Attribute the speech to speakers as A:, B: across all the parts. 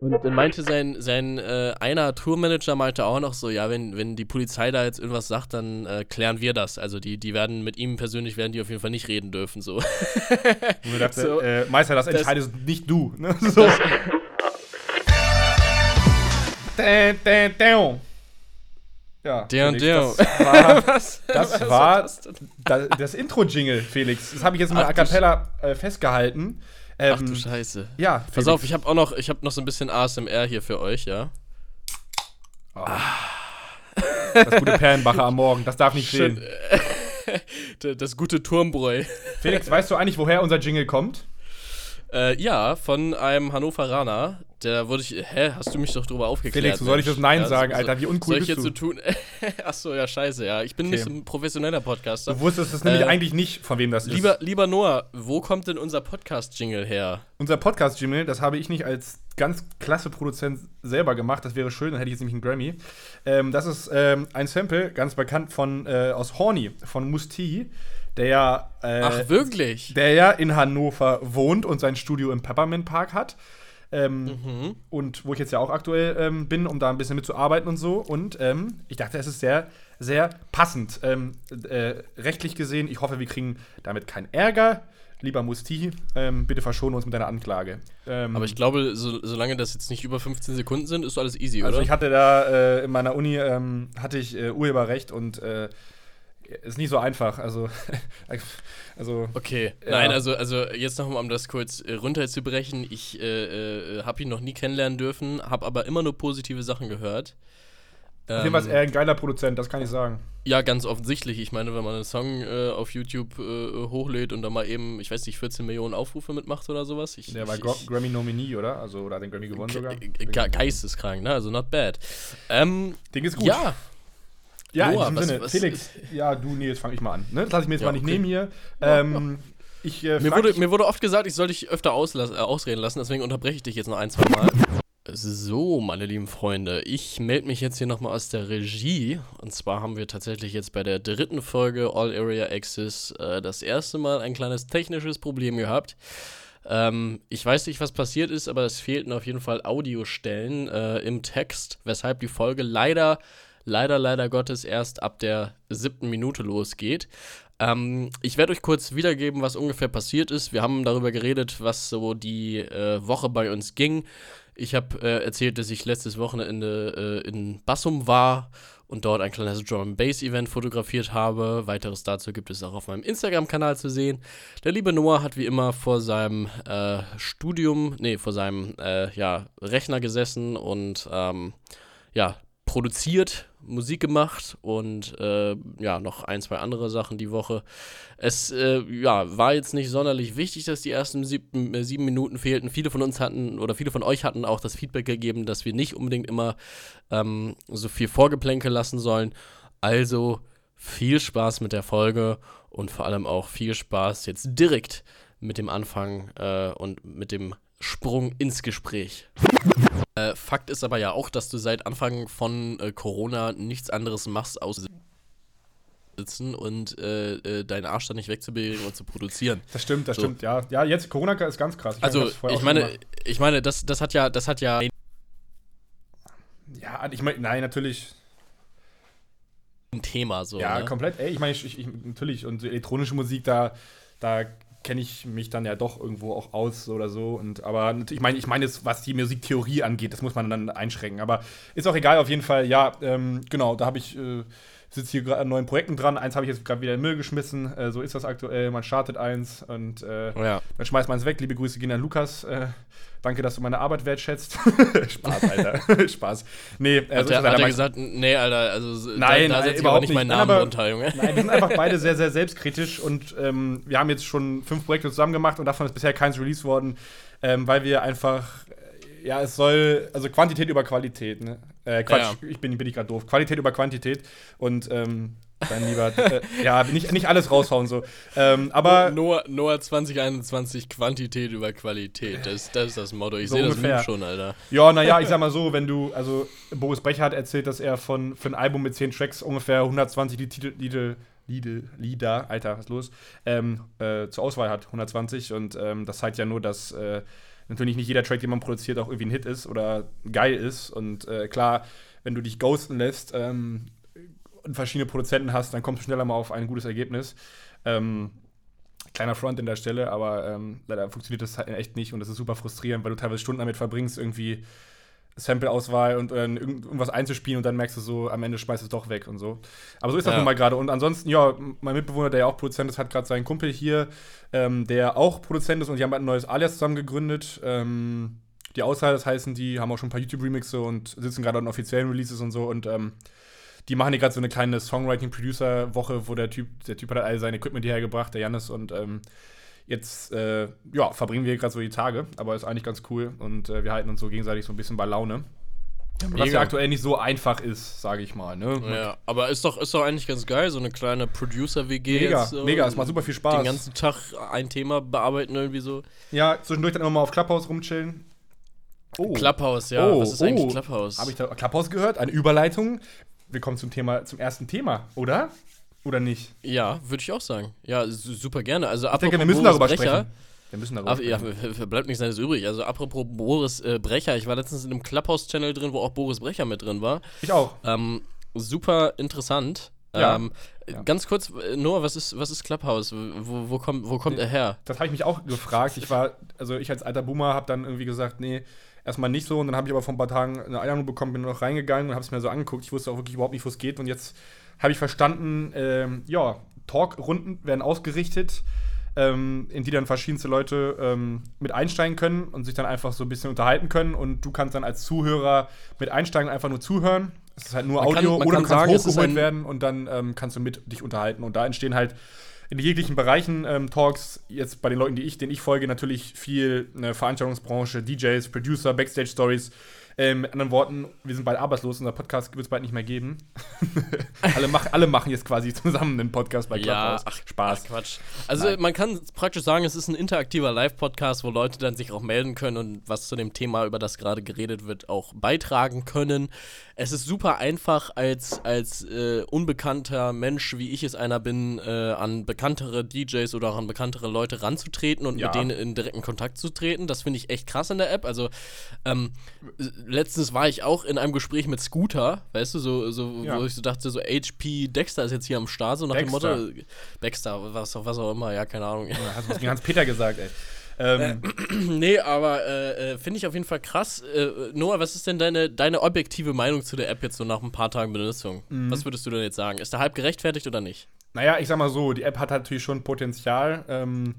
A: Und dann meinte sein, sein äh, einer Tourmanager meinte auch noch so, ja, wenn, wenn die Polizei da jetzt irgendwas sagt, dann äh, klären wir das. Also die, die werden mit ihm persönlich werden die auf jeden Fall nicht reden dürfen. So.
B: Und wir dachten, so, äh, Meister, das entscheidest das, nicht du. Ne? So. Das, ja,
A: der
B: Felix,
A: der.
B: das war, was? Das, was war das, das, das Intro-Jingle, Felix. Das habe ich jetzt mal a cappella äh, festgehalten.
A: Ähm, Ach du Scheiße.
B: Ja,
A: Felix. Pass auf, ich habe auch noch, ich habe noch so ein bisschen ASMR hier für euch, ja.
B: Oh. Das gute Perlenbacher am Morgen, das darf nicht fehlen.
A: das gute Turmbräu.
B: Felix, weißt du eigentlich, woher unser Jingle kommt?
A: Äh, ja, von einem Hannoveraner, da wurde ich, hä, hast du mich doch drüber aufgeklärt?
B: Felix, soll ich das Nein ja, sagen, Alter? Wie uncool
A: soll ich
B: bist
A: jetzt so tun? Achso, ja, scheiße, ja. Ich bin okay. nicht so ein professioneller Podcaster.
B: Du wusstest es nämlich äh, eigentlich nicht, von wem das
A: ist. Lieber, lieber Noah, wo kommt denn unser Podcast-Jingle her?
B: Unser Podcast-Jingle, das habe ich nicht als ganz klasse Produzent selber gemacht. Das wäre schön, dann hätte ich jetzt nämlich einen Grammy. Ähm, das ist ähm, ein Sample, ganz bekannt von, äh, aus Horny, von Musti der ja, äh,
A: Ach, wirklich?
B: Der ja in Hannover wohnt und sein Studio im Peppermint Park hat. Ähm, mhm. Und wo ich jetzt ja auch aktuell ähm, bin, um da ein bisschen mitzuarbeiten und so. Und ähm, ich dachte, es ist sehr, sehr passend. Ähm, äh, rechtlich gesehen, ich hoffe, wir kriegen damit keinen Ärger. Lieber Musti, ähm, bitte verschone uns mit deiner Anklage.
A: Ähm, Aber ich glaube, so, solange das jetzt nicht über 15 Sekunden sind, ist alles easy,
B: also
A: oder?
B: Also ich hatte da äh, in meiner Uni hatte ich äh, Urheberrecht und äh, ist nicht so einfach. Also, also
A: okay. Ja. Nein, also, also jetzt nochmal, um das kurz äh, runterzubrechen. Ich äh, äh, habe ihn noch nie kennenlernen dürfen, habe aber immer nur positive Sachen gehört.
B: Auf jeden Fall ist er ein geiler Produzent, das kann ich sagen.
A: Ja, ganz offensichtlich. Ich meine, wenn man einen Song äh, auf YouTube äh, hochlädt und dann mal eben, ich weiß nicht, 14 Millionen Aufrufe mitmacht oder sowas. Ich,
B: Der war Grammy-Nominee, oder? Also, oder hat den Grammy gewonnen sogar?
A: Geisteskrank, ne? Also, not bad. Ähm,
B: Ding ist gut.
A: Ja,
B: ja, Noah, in diesem was, Sinne. Was, Felix, ja, du, nee, jetzt fange ich mal an. Ne? Das lasse ich mir jetzt ja, mal nicht okay. nehmen hier. Ähm, ich, äh,
A: mir, wurde, mir wurde oft gesagt, ich soll dich öfter auslass, äh, ausreden lassen, deswegen unterbreche ich dich jetzt noch ein, zwei Mal. So, meine lieben Freunde, ich melde mich jetzt hier nochmal aus der Regie. Und zwar haben wir tatsächlich jetzt bei der dritten Folge All Area Access äh, das erste Mal ein kleines technisches Problem gehabt. Ähm, ich weiß nicht, was passiert ist, aber es fehlten auf jeden Fall Audiostellen äh, im Text, weshalb die Folge leider leider, leider Gottes erst ab der siebten Minute losgeht. Ähm, ich werde euch kurz wiedergeben, was ungefähr passiert ist. Wir haben darüber geredet, was so die äh, Woche bei uns ging. Ich habe äh, erzählt, dass ich letztes Wochenende äh, in Bassum war und dort ein kleines Drum Bass Event fotografiert habe. Weiteres dazu gibt es auch auf meinem Instagram-Kanal zu sehen. Der liebe Noah hat wie immer vor seinem äh, Studium, nee, vor seinem äh, ja, Rechner gesessen und ähm, ja, produziert, Musik gemacht und äh, ja, noch ein, zwei andere Sachen die Woche. Es äh, ja, war jetzt nicht sonderlich wichtig, dass die ersten sieben, äh, sieben, Minuten fehlten. Viele von uns hatten oder viele von euch hatten auch das Feedback gegeben, dass wir nicht unbedingt immer ähm, so viel Vorgeplänke lassen sollen. Also viel Spaß mit der Folge und vor allem auch viel Spaß jetzt direkt mit dem Anfang äh, und mit dem Sprung ins Gespräch. Äh, Fakt ist aber ja auch, dass du seit Anfang von äh, Corona nichts anderes machst, außer sitzen und äh, äh, deinen Arsch da nicht wegzubewegen und zu produzieren.
B: Das stimmt, das so. stimmt, ja. Ja, jetzt Corona ist ganz krass.
A: Ich also, ich meine, ich meine, das, das hat ja, das hat ja.
B: Ja, ich meine, nein, natürlich.
A: Ein Thema so.
B: Ja,
A: ne?
B: komplett. Ey, ich meine, ich, ich, natürlich, und elektronische Musik, da, da kenne ich mich dann ja doch irgendwo auch aus oder so. Und, aber ich meine, ich meine, was die Musiktheorie angeht, das muss man dann einschränken. Aber ist auch egal, auf jeden Fall. Ja, ähm, genau, da habe ich. Äh, sitze hier gerade an neuen Projekten dran. Eins habe ich jetzt gerade wieder in den Müll geschmissen. Äh, so ist das aktuell. Man startet eins und äh,
A: oh ja.
B: dann schmeißt man es weg. Liebe Grüße gehen an Lukas. Äh, danke, dass du meine Arbeit wertschätzt. Spaß, Alter. Spaß. Nee,
A: äh, hat, der, hat er gesagt, nee, Alter, also
B: nein,
A: da, da setze ich aber nicht meinen Namen
B: aber,
A: runter, Junge.
B: Nein, wir sind einfach beide sehr, sehr selbstkritisch und ähm, wir haben jetzt schon fünf Projekte zusammen gemacht und davon ist bisher keins released worden, ähm, weil wir einfach ja, es soll, also Quantität über Qualität, ne? Äh, Quatsch, ja. ich bin, bin ich gerade doof. Qualität über Quantität und ähm, dann lieber, äh, ja, nicht, nicht alles raushauen so. Ähm, aber.
A: Noah, Noah 2021, Quantität über Qualität. Das, das ist das Motto. Ich so sehe das Meme schon, Alter.
B: Ja, naja, ich sag mal so, wenn du, also Boris Brecher hat erzählt, dass er von, für ein Album mit 10 Tracks ungefähr 120 Titel, Titel Lieder, Lieder, Alter, was ist los, ähm, äh, zur Auswahl hat, 120. Und ähm, das zeigt ja nur, dass äh, natürlich nicht jeder Track, den man produziert, auch irgendwie ein Hit ist oder geil ist. Und äh, klar, wenn du dich ghosten lässt ähm, und verschiedene Produzenten hast, dann kommst du schneller mal auf ein gutes Ergebnis. Ähm, kleiner Front in der Stelle, aber ähm, leider funktioniert das halt echt nicht und das ist super frustrierend, weil du teilweise Stunden damit verbringst, irgendwie Sample-Auswahl und äh, irgendwas einzuspielen und dann merkst du so, am Ende schmeißt es doch weg und so. Aber so ist das ja. nun mal gerade. Und ansonsten, ja, mein Mitbewohner, der ja auch Produzent ist, hat gerade seinen Kumpel hier, ähm, der auch Produzent ist und die haben halt ein neues Alias zusammen gegründet. Ähm, die Outsiders heißen die, haben auch schon ein paar YouTube-Remixe und sitzen gerade an offiziellen Releases und so und ähm, die machen hier gerade so eine kleine Songwriting-Producer-Woche, wo der Typ, der Typ hat all sein Equipment hierher gebracht, der Janis, und ähm, jetzt, äh, ja, verbringen wir gerade so die Tage, aber ist eigentlich ganz cool und äh, wir halten uns so gegenseitig so ein bisschen bei Laune. Ja, was ja aktuell nicht so einfach ist, sage ich mal. Ne?
A: Ja, aber ist doch, ist doch eigentlich ganz geil, so eine kleine Producer-WG.
B: Mega, jetzt, mega, es macht super viel Spaß.
A: Den ganzen Tag ein Thema bearbeiten irgendwie so.
B: Ja, zwischendurch dann immer mal auf Clubhouse rumchillen.
A: Oh. Clubhouse, ja.
B: Oh, Was ist eigentlich oh. Clubhouse? Habe ich da Clubhouse gehört? Eine Überleitung wir kommen zum Thema, zum ersten Thema, oder? Oder nicht?
A: Ja, würde ich auch sagen. Ja, super gerne. Also,
B: ich denke, wir müssen darüber Brecher, sprechen.
A: Wir müssen darüber ab, sprechen. Ja, bleibt nichts anderes übrig. Also, apropos Boris äh, Brecher, ich war letztens in einem Clubhouse-Channel drin, wo auch Boris Brecher mit drin war.
B: Ich auch.
A: Ähm, super interessant. Ja. Ähm, ja. Ganz kurz, Noah, was ist, was ist Clubhouse? Wo, wo, kommt, wo kommt er her?
B: Das habe ich mich auch gefragt. Ich war, also ich als alter Boomer habe dann irgendwie gesagt, nee, erstmal nicht so. Und dann habe ich aber vor ein paar Tagen eine Einladung bekommen, bin noch reingegangen und habe es mir so angeguckt. Ich wusste auch wirklich überhaupt nicht, wo es geht. Und jetzt habe ich verstanden, ähm, ja, Talkrunden werden ausgerichtet, ähm, in die dann verschiedenste Leute ähm, mit einsteigen können und sich dann einfach so ein bisschen unterhalten können. Und du kannst dann als Zuhörer mit einsteigen, einfach nur zuhören. Es ist halt nur man Audio kann, oder du kannst sagen, hochgeholt werden und dann ähm, kannst du mit dich unterhalten. Und da entstehen halt in jeglichen Bereichen ähm, Talks. Jetzt bei den Leuten, die ich, denen ich folge, natürlich viel eine Veranstaltungsbranche, DJs, Producer, Backstage-Stories. Ähm, mit anderen Worten, wir sind bald arbeitslos, unser Podcast wird es bald nicht mehr geben. alle, mach, alle machen jetzt quasi zusammen einen Podcast bei
A: Clubhouse. Ja, ach, Spaß. Ach, Quatsch. Also Nein. man kann praktisch sagen, es ist ein interaktiver Live-Podcast, wo Leute dann sich auch melden können und was zu dem Thema, über das gerade geredet wird, auch beitragen können. Es ist super einfach, als, als äh, unbekannter Mensch, wie ich es einer bin, äh, an bekanntere DJs oder auch an bekanntere Leute ranzutreten und ja. mit denen in direkten Kontakt zu treten. Das finde ich echt krass in der App. Also ähm, letztens war ich auch in einem Gespräch mit Scooter, weißt du, so, so ja. wo ich so dachte, so HP Dexter ist jetzt hier am Start, so nach Dexter. dem Motto, Dexter, was, was auch immer, ja, keine Ahnung. Ja,
B: hast du was gegen Hans-Peter gesagt, ey.
A: Ähm. Äh, nee, aber äh, äh, finde ich auf jeden Fall krass. Äh, Noah, was ist denn deine, deine objektive Meinung zu der App jetzt so nach ein paar Tagen Benutzung? Mhm. Was würdest du denn jetzt sagen? Ist der Hype gerechtfertigt oder nicht?
B: Naja, ich sag mal so, die App hat natürlich schon Potenzial. Ähm,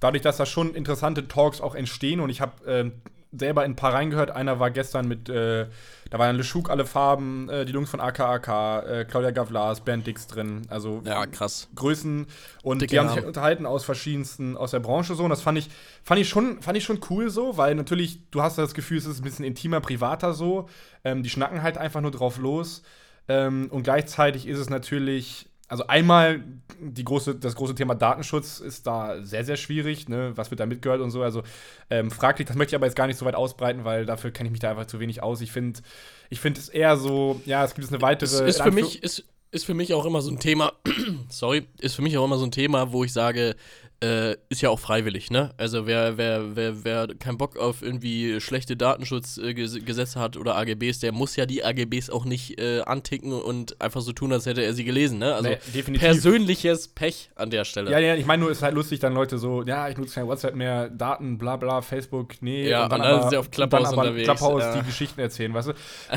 B: dadurch, dass da schon interessante Talks auch entstehen und ich habe ähm, selber in ein paar reingehört. Einer war gestern mit, äh, da waren LeShook alle Farben, äh, die Jungs von AKAK, äh, Claudia Gavlas, Bernd Dix drin. Also
A: ja, krass.
B: Größen. Und Dicke die haben sich halt unterhalten aus verschiedensten, aus der Branche so. Und das fand ich, fand ich, schon, fand ich schon cool so, weil natürlich, du hast das Gefühl, es ist ein bisschen intimer, privater so. Ähm, die schnacken halt einfach nur drauf los. Ähm, und gleichzeitig ist es natürlich also einmal die große, das große Thema Datenschutz ist da sehr, sehr schwierig, ne, was wird da mitgehört und so. Also ähm, fraglich, das möchte ich aber jetzt gar nicht so weit ausbreiten, weil dafür kenne ich mich da einfach zu wenig aus. Ich finde ich find es eher so, ja, es gibt eine weitere. Es
A: ist für mich, ist, ist für mich auch immer so ein Thema, sorry, ist für mich auch immer so ein Thema, wo ich sage, äh, ist ja auch freiwillig, ne? Also wer, wer, wer, wer keinen Bock auf irgendwie schlechte Datenschutzgesetze äh, hat oder AGBs, der muss ja die AGBs auch nicht äh, anticken und einfach so tun, als hätte er sie gelesen, ne? Also nee, persönliches Pech an der Stelle.
B: Ja, ja, ich meine nur, es ist halt lustig, dann Leute so, ja, ich nutze kein WhatsApp mehr, Daten, bla bla, Facebook, nee.
A: Ja, und dann, und dann aber, sind sie auf Clubhouse
B: unterwegs. Clubhouse ja. die Geschichten erzählen, weißt du?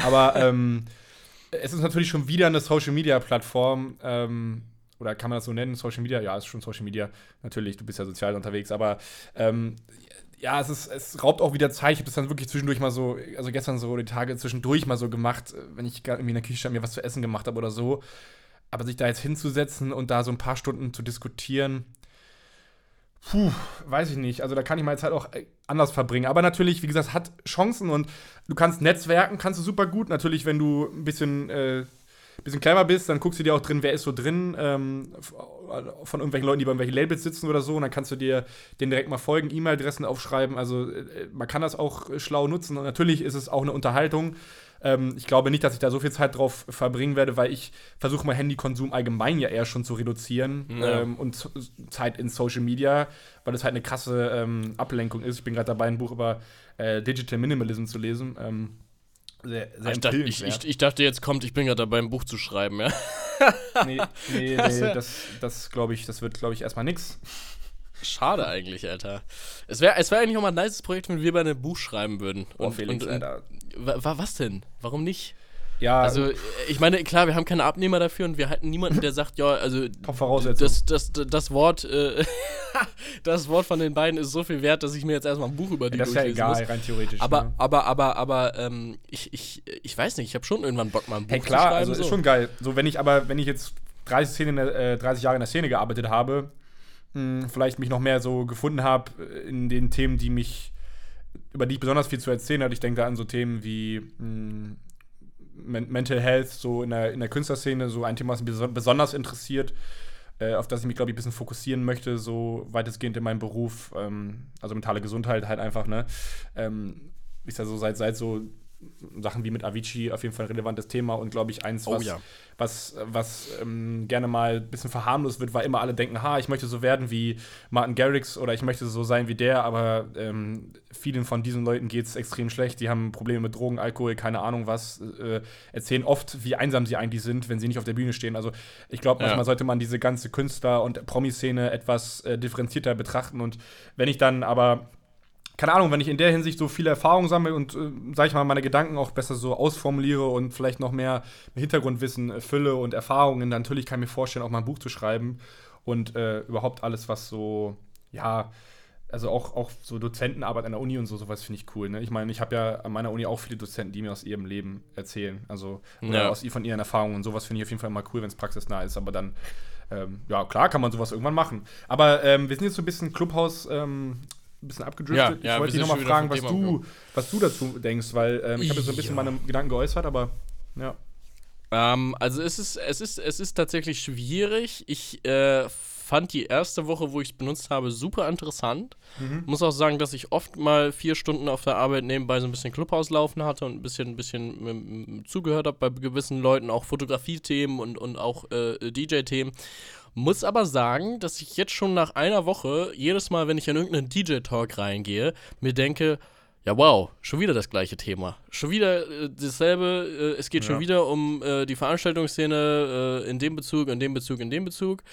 B: Aber ähm, es ist natürlich schon wieder eine Social-Media-Plattform, ähm, oder kann man das so nennen, Social Media? Ja, ist schon Social Media, natürlich, du bist ja sozial unterwegs, aber ähm, ja, es, ist, es raubt auch wieder Zeit. Ich habe das dann wirklich zwischendurch mal so, also gestern so die Tage zwischendurch mal so gemacht, wenn ich irgendwie in der Küche mir was zu essen gemacht habe oder so. Aber sich da jetzt hinzusetzen und da so ein paar Stunden zu diskutieren, puh, weiß ich nicht. Also da kann ich jetzt halt auch äh, anders verbringen. Aber natürlich, wie gesagt, hat Chancen und du kannst Netzwerken, kannst du super gut. Natürlich, wenn du ein bisschen äh, bisschen clever bist, dann guckst du dir auch drin, wer ist so drin, ähm, von irgendwelchen Leuten, die bei irgendwelchen Labels sitzen oder so, und dann kannst du dir den direkt mal folgen, E-Mail-Adressen aufschreiben. Also äh, man kann das auch schlau nutzen und natürlich ist es auch eine Unterhaltung. Ähm, ich glaube nicht, dass ich da so viel Zeit drauf verbringen werde, weil ich versuche, mein Handykonsum allgemein ja eher schon zu reduzieren
A: Ja.
B: ähm, und Zeit in Social Media, weil es halt eine krasse ähm, Ablenkung ist. Ich bin gerade dabei, ein Buch über äh, Digital Minimalism zu lesen. Sehr, sehr
A: Ich dachte, ich, ich, ich dachte, jetzt kommt, ich bin gerade dabei, ein Buch zu schreiben, ja.
B: nee, nee, nee, das, das glaube ich, das wird, glaube ich, erstmal nix.
A: Schade eigentlich, Alter. Es wäre es wär eigentlich auch mal ein nices Projekt, wenn wir bei einem Buch schreiben würden.
B: Boah, Felix, Alter.
A: wa, wa, was denn? Warum nicht?
B: Ja,
A: Also, äh, ich meine, klar, wir haben keine Abnehmer dafür und wir halten niemanden, der sagt, ja, also
B: Top-Voraussetzung.
A: das, das, das Wort, äh, das Wort von den beiden ist so viel wert, dass ich mir jetzt erstmal ein Buch über die
B: das ist ja egal,
A: muss.
B: rein theoretisch.
A: Aber,
B: ne?
A: aber, aber, aber, ähm, ich, ich, ich weiß nicht, ich habe schon irgendwann Bock, mal ein Buch
B: Hey,
A: zu
B: klar,
A: schreiben.
B: also
A: so.
B: ist schon geil. So, wenn ich aber, wenn ich jetzt 30, Szene äh, 30 Jahre in der Szene gearbeitet habe, mh, vielleicht mich noch mehr so gefunden habe in den Themen, die mich, über die ich besonders viel zu erzählen hatte. Ich denke da an so Themen wie mh, Men Mental Health, so in der, in der Künstlerszene, so ein Thema, was mich beso- besonders interessiert, äh, auf das ich mich, glaube ich, ein bisschen fokussieren möchte, so weitestgehend in meinem Beruf, ähm, also mentale Gesundheit halt einfach, ne? Ähm, ist ja so seit, seit so Sachen wie mit Avicii auf jeden Fall ein relevantes Thema und glaube ich eins,
A: Oh
B: was,
A: ja.
B: was, was ähm, gerne mal ein bisschen verharmlost wird, weil immer alle denken, ha, ich möchte so werden wie Martin Garrix oder ich möchte so sein wie der, aber ähm, vielen von diesen Leuten geht es extrem schlecht. Die haben Probleme mit Drogen, Alkohol, keine Ahnung was, äh, erzählen oft, wie einsam sie eigentlich sind, wenn sie nicht auf der Bühne stehen. Also ich glaube,
A: Ja.
B: manchmal sollte man diese ganze Künstler- und Promi-Szene etwas äh, differenzierter betrachten und wenn ich dann aber keine Ahnung, wenn ich in der Hinsicht so viele Erfahrungen sammle und, äh, sag ich mal, meine Gedanken auch besser so ausformuliere und vielleicht noch mehr Hintergrundwissen äh, fülle und Erfahrungen, dann natürlich kann ich mir vorstellen, auch mal ein Buch zu schreiben und äh, überhaupt alles, was so, ja, also auch, auch so Dozentenarbeit an der Uni und so, sowas finde ich cool. Ne? Ich meine, ich habe ja an meiner Uni auch viele Dozenten, die mir aus ihrem Leben erzählen. Also oder
A: Ja.
B: aus, von ihren Erfahrungen und sowas finde ich auf jeden Fall immer cool, wenn es praxisnah ist. Aber dann, ähm, ja, klar kann man sowas irgendwann machen. Aber ähm, wir sind jetzt so ein bisschen Clubhaus, ähm, ein bisschen abgedriftet.
A: Ja, ja,
B: ich wollte dich nochmal fragen, was du, was du dazu denkst, weil ähm, ich habe jetzt so ein bisschen meine Gedanken geäußert, aber ja.
A: Ähm, also es ist, es ist, es ist tatsächlich schwierig. Ich äh, fand die erste Woche, wo ich es benutzt habe, super interessant. Muss auch sagen, dass ich oft mal vier Stunden auf der Arbeit nebenbei so ein bisschen Clubhaus laufen hatte und ein bisschen, ein bisschen ähm, zugehört habe bei gewissen Leuten, auch Fotografie-Themen und, und auch äh, DJ-Themen. Muss aber sagen, dass ich jetzt schon nach einer Woche, jedes Mal, wenn ich in irgendeinen DJ-Talk reingehe, mir denke, ja, wow, schon wieder das gleiche Thema. Schon wieder äh, dasselbe. Äh, es geht schon
B: Ja.
A: wieder um äh, die Veranstaltungsszene äh, in dem Bezug, in dem Bezug, in dem Bezug.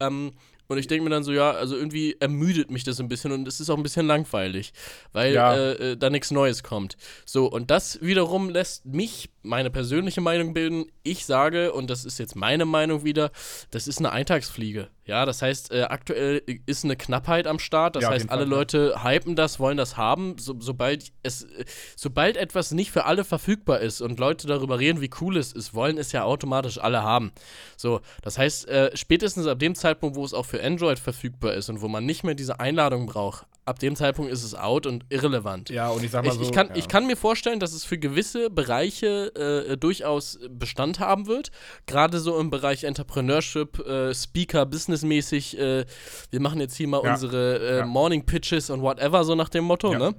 A: Ähm, und ich denke mir dann so, ja, also irgendwie ermüdet mich das ein bisschen und es ist auch ein bisschen langweilig, weil
B: Ja.
A: äh, äh, da nichts Neues kommt. So, und das wiederum lässt mich meine persönliche Meinung bilden. Ich sage, und das ist jetzt meine Meinung wieder, das ist eine Eintagsfliege. Ja, das heißt, äh, aktuell ist eine Knappheit am Start. Das
B: Ja,
A: heißt, alle
B: Fall.
A: Leute hypen das, wollen das haben. So, sobald, es, sobald etwas nicht für alle verfügbar ist und Leute darüber reden, wie cool es ist, wollen es ja automatisch alle haben. So, das heißt, äh, spätestens ab dem Zeitpunkt, wo es auch für Android verfügbar ist und wo man nicht mehr diese Einladung braucht, ab dem Zeitpunkt ist es out und irrelevant.
B: Ja, und ich sag mal
A: Ich,
B: so.
A: ich, kann,
B: ja.
A: ich kann mir vorstellen, dass es für gewisse Bereiche äh, durchaus Bestand haben wird. Gerade so im Bereich Entrepreneurship, äh, Speaker, businessmäßig. Äh, wir machen jetzt hier mal
B: Ja.
A: unsere äh,
B: Ja.
A: Morning Pitches und whatever, so nach dem Motto, ne?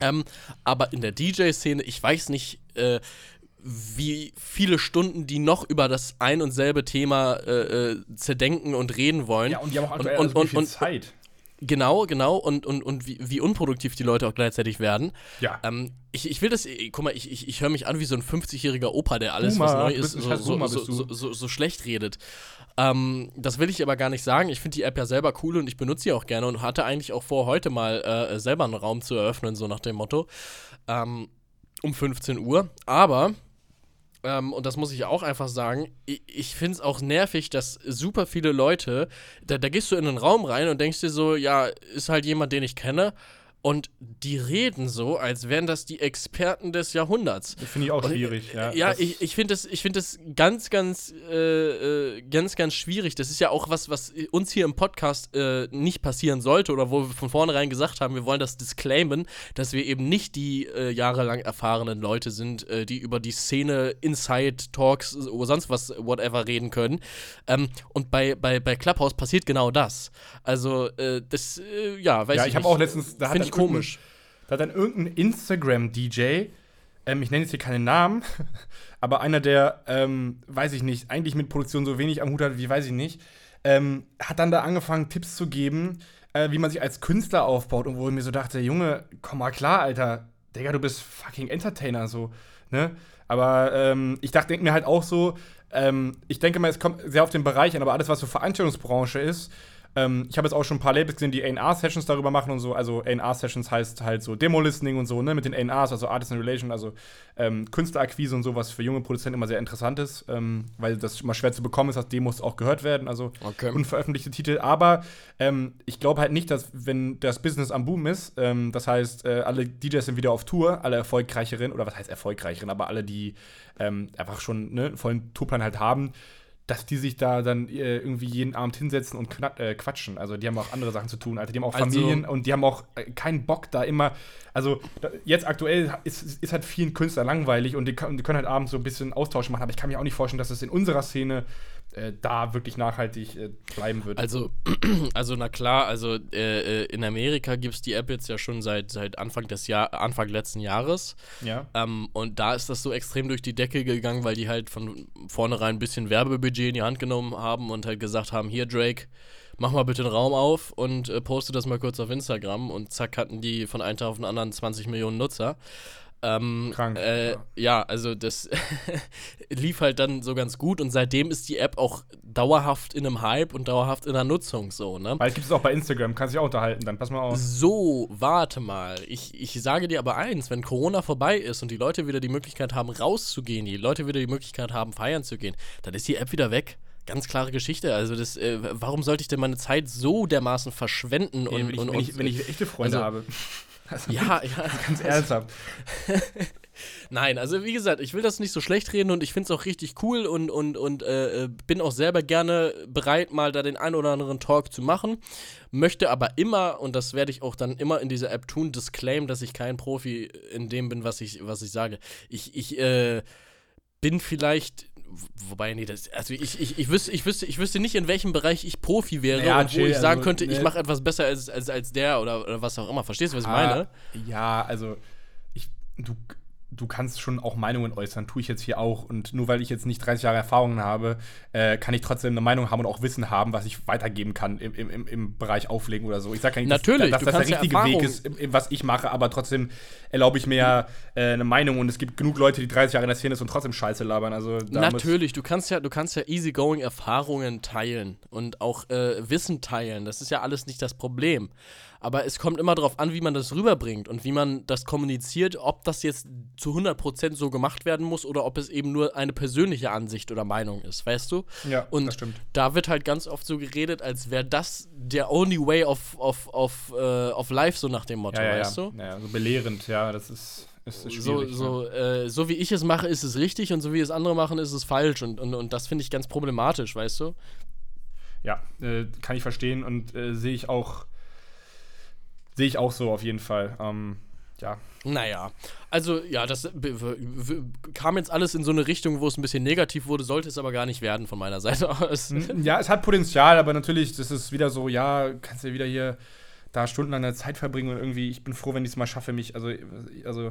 A: Ähm, aber in der DJ-Szene, ich weiß nicht, äh, wie viele Stunden die noch über das ein und selbe Thema äh, zerdenken und reden wollen.
B: ja, und die haben auch aktuell
A: und-
B: also wie
A: und-
B: viel
A: und-
B: Zeit.
A: Genau, genau. Und, und, und wie, wie unproduktiv die Leute auch gleichzeitig werden.
B: Ja.
A: Ähm, ich, ich will das, eh, guck mal, ich, ich, ich höre mich an wie so ein 50-jähriger Opa, der alles, was
B: Boomer,
A: neu ist, so, so, so, so, so schlecht redet. Ähm, das will ich aber gar nicht sagen. Ich finde die App ja selber cool und ich benutze sie auch gerne und hatte eigentlich auch vor, heute mal äh, selber einen Raum zu eröffnen, so nach dem Motto. Ähm, um 15 Uhr. Aber ähm, und das muss ich auch einfach sagen, ich, ich finde es auch nervig, dass super viele Leute, da, da gehst du in einen Raum rein und denkst dir so, ja, ist halt jemand, den ich kenne. Und die reden so, als wären das die Experten des Jahrhunderts.
B: Das finde ich auch
A: Und,
B: schwierig. Ja,
A: Ja, ich, ich finde das, ich find das ganz, ganz, äh, äh, ganz, ganz schwierig. Das ist ja auch was, was uns hier im Podcast äh, nicht passieren sollte oder wo wir von vornherein gesagt haben, wir wollen das disclaimen, dass wir eben nicht die äh, jahrelang erfahrenen Leute sind, äh, die über die Szene, Inside Talks oder sonst was, whatever reden können. Ähm, und bei, bei, bei Clubhouse passiert genau das. Also, äh, das, äh, ja, weiß
B: ja,
A: ich
B: ich habe auch letztens, da hat
A: Ich komisch.
B: Da hat dann irgendein Instagram-DJ ähm, ich nenne jetzt hier keinen Namen, aber einer, der, ähm, weiß ich nicht, eigentlich mit Produktion so wenig am Hut hat, wie weiß ich nicht, ähm, hat dann da angefangen, Tipps zu geben, äh, wie man sich als Künstler aufbaut und wo ich mir so dachte, Junge, komm mal klar, Alter, Digga, du bist fucking Entertainer, so, ne? Aber ähm, ich dachte, mir halt auch so, ähm, ich denke mal, es kommt sehr auf den Bereich an, aber alles, was so Veranstaltungsbranche ist, ähm, ich habe jetzt auch schon ein paar Labels gesehen, die A&R-Sessions darüber machen und so. Also A&R-Sessions heißt halt so Demo-Listening und so, ne, mit den A&Rs, also Artist in Relation, also ähm, Künstlerakquise und so, was für junge Produzenten immer sehr interessant ist, ähm, weil das immer schwer zu bekommen ist, dass Demos auch gehört werden, also okay. unveröffentlichte Titel. Aber ähm, ich glaube halt nicht, dass, wenn das Business am Boom ist, ähm, das heißt, äh, alle DJs sind wieder auf Tour, alle erfolgreicheren, oder was heißt erfolgreicheren, aber alle, die ähm, einfach schon ne, einen vollen Tourplan halt haben, dass die sich da dann äh, irgendwie jeden Abend hinsetzen und äh, quatschen. Also die haben auch andere Sachen zu tun, Alter. Die haben auch also Familien und die haben auch äh, keinen Bock da immer. Also da, jetzt aktuell ist, ist halt vielen Künstlern langweilig und die, die, können halt abends so ein bisschen Austausch machen. Aber ich kann mir auch nicht vorstellen, dass es in unserer Szene äh, da wirklich nachhaltig äh, bleiben wird.
A: Also, also na klar, also äh, äh in Amerika gibt es die App jetzt ja schon seit, seit Anfang des Jahr, Anfang letzten Jahres.
B: Ja.
A: Ähm, und da ist das so extrem durch die Decke gegangen, weil die halt von vornherein ein bisschen Werbebudget in die Hand genommen haben und halt gesagt haben, hier Drake, mach mal bitte den Raum auf und äh, poste das mal kurz auf Instagram und zack hatten die von einem Tag auf den anderen 20 Millionen Nutzer. Ähm, Krank. Äh, ja. ja. also das lief halt dann so ganz gut und seitdem ist die App auch dauerhaft in einem Hype und dauerhaft in der Nutzung so, ne?
B: Weil es gibt es auch bei Instagram, kannst dich auch unterhalten, dann pass mal auf.
A: So, warte mal. Ich, ich sage dir aber eins, wenn Corona vorbei ist und die Leute wieder die Möglichkeit haben, rauszugehen, die Leute wieder die Möglichkeit haben, feiern zu gehen, dann ist die App wieder weg ganz klare Geschichte. Also das, äh, warum sollte ich denn meine Zeit so dermaßen verschwenden? Und,
B: wenn, ich,
A: und,
B: wenn, ich, wenn ich echte Freunde also, habe.
A: Also, ja, ja.
B: Ganz ernsthaft.
A: Nein, also wie gesagt, ich will das nicht so schlecht reden und ich finde es auch richtig cool und, und, und äh, äh, bin auch selber gerne bereit, mal da den ein oder anderen Talk zu machen. Möchte aber immer, und das werde ich auch dann immer in dieser App tun, disclaim, dass ich kein Profi in dem bin, was ich, was ich sage. Ich, ich äh, bin vielleicht wobei, nee, das, also ich, ich, ich, wüsste, ich, wüsste, ich wüsste nicht, in welchem Bereich ich Profi wäre naja, und wo ich sagen also, könnte, ne. ich mache etwas besser als, als, als der oder, oder was auch immer. Verstehst du, was ich ah, meine?
B: Ja, also ich, du, du kannst schon auch Meinungen äußern, tue ich jetzt hier auch. Und nur weil ich jetzt nicht 30 Jahre Erfahrungen habe, äh, kann ich trotzdem eine Meinung haben und auch Wissen haben, was ich weitergeben kann im, im, im Bereich Auflegen oder so. Ich sage ja nicht,
A: Natürlich,
B: dass, dass das der richtige ja Weg ist, was ich mache, aber trotzdem erlaube ich mir ja äh, eine Meinung und es gibt genug Leute, die 30 Jahre in der Szene sind und trotzdem Scheiße labern. Also
A: Natürlich, du kannst ja, du kannst ja easygoing Erfahrungen teilen und auch äh, Wissen teilen. Das ist ja alles nicht das Problem. Aber es kommt immer darauf an, wie man das rüberbringt und wie man das kommuniziert, ob das jetzt zu 100% so gemacht werden muss oder ob es eben nur eine persönliche Ansicht oder Meinung ist, weißt du?
B: Ja,
A: und
B: das stimmt.
A: da wird halt ganz oft so geredet, als wäre das der only way of, of, of, uh, of life, so nach dem Motto,
B: ja, ja,
A: weißt
B: ja. du? Ja, so belehrend, ja, das ist. ist
A: so, so, ne? äh, so wie ich es mache, ist es richtig und so wie es andere machen, ist es falsch. Und, und, und das finde ich ganz problematisch, weißt du?
B: Ja, äh, kann ich verstehen und äh, sehe ich auch Sehe ich auch so auf jeden Fall. Ähm, ja.
A: Naja, also ja, das kam jetzt alles in so eine Richtung, wo es ein bisschen negativ wurde, sollte es aber gar nicht werden von meiner Seite aus.
B: Hm, ja, es hat Potenzial, aber natürlich, das ist wieder so, ja, kannst ja wieder hier da stundenlang eine Zeit verbringen und irgendwie, ich bin froh, wenn ich es mal schaffe, mich, also, also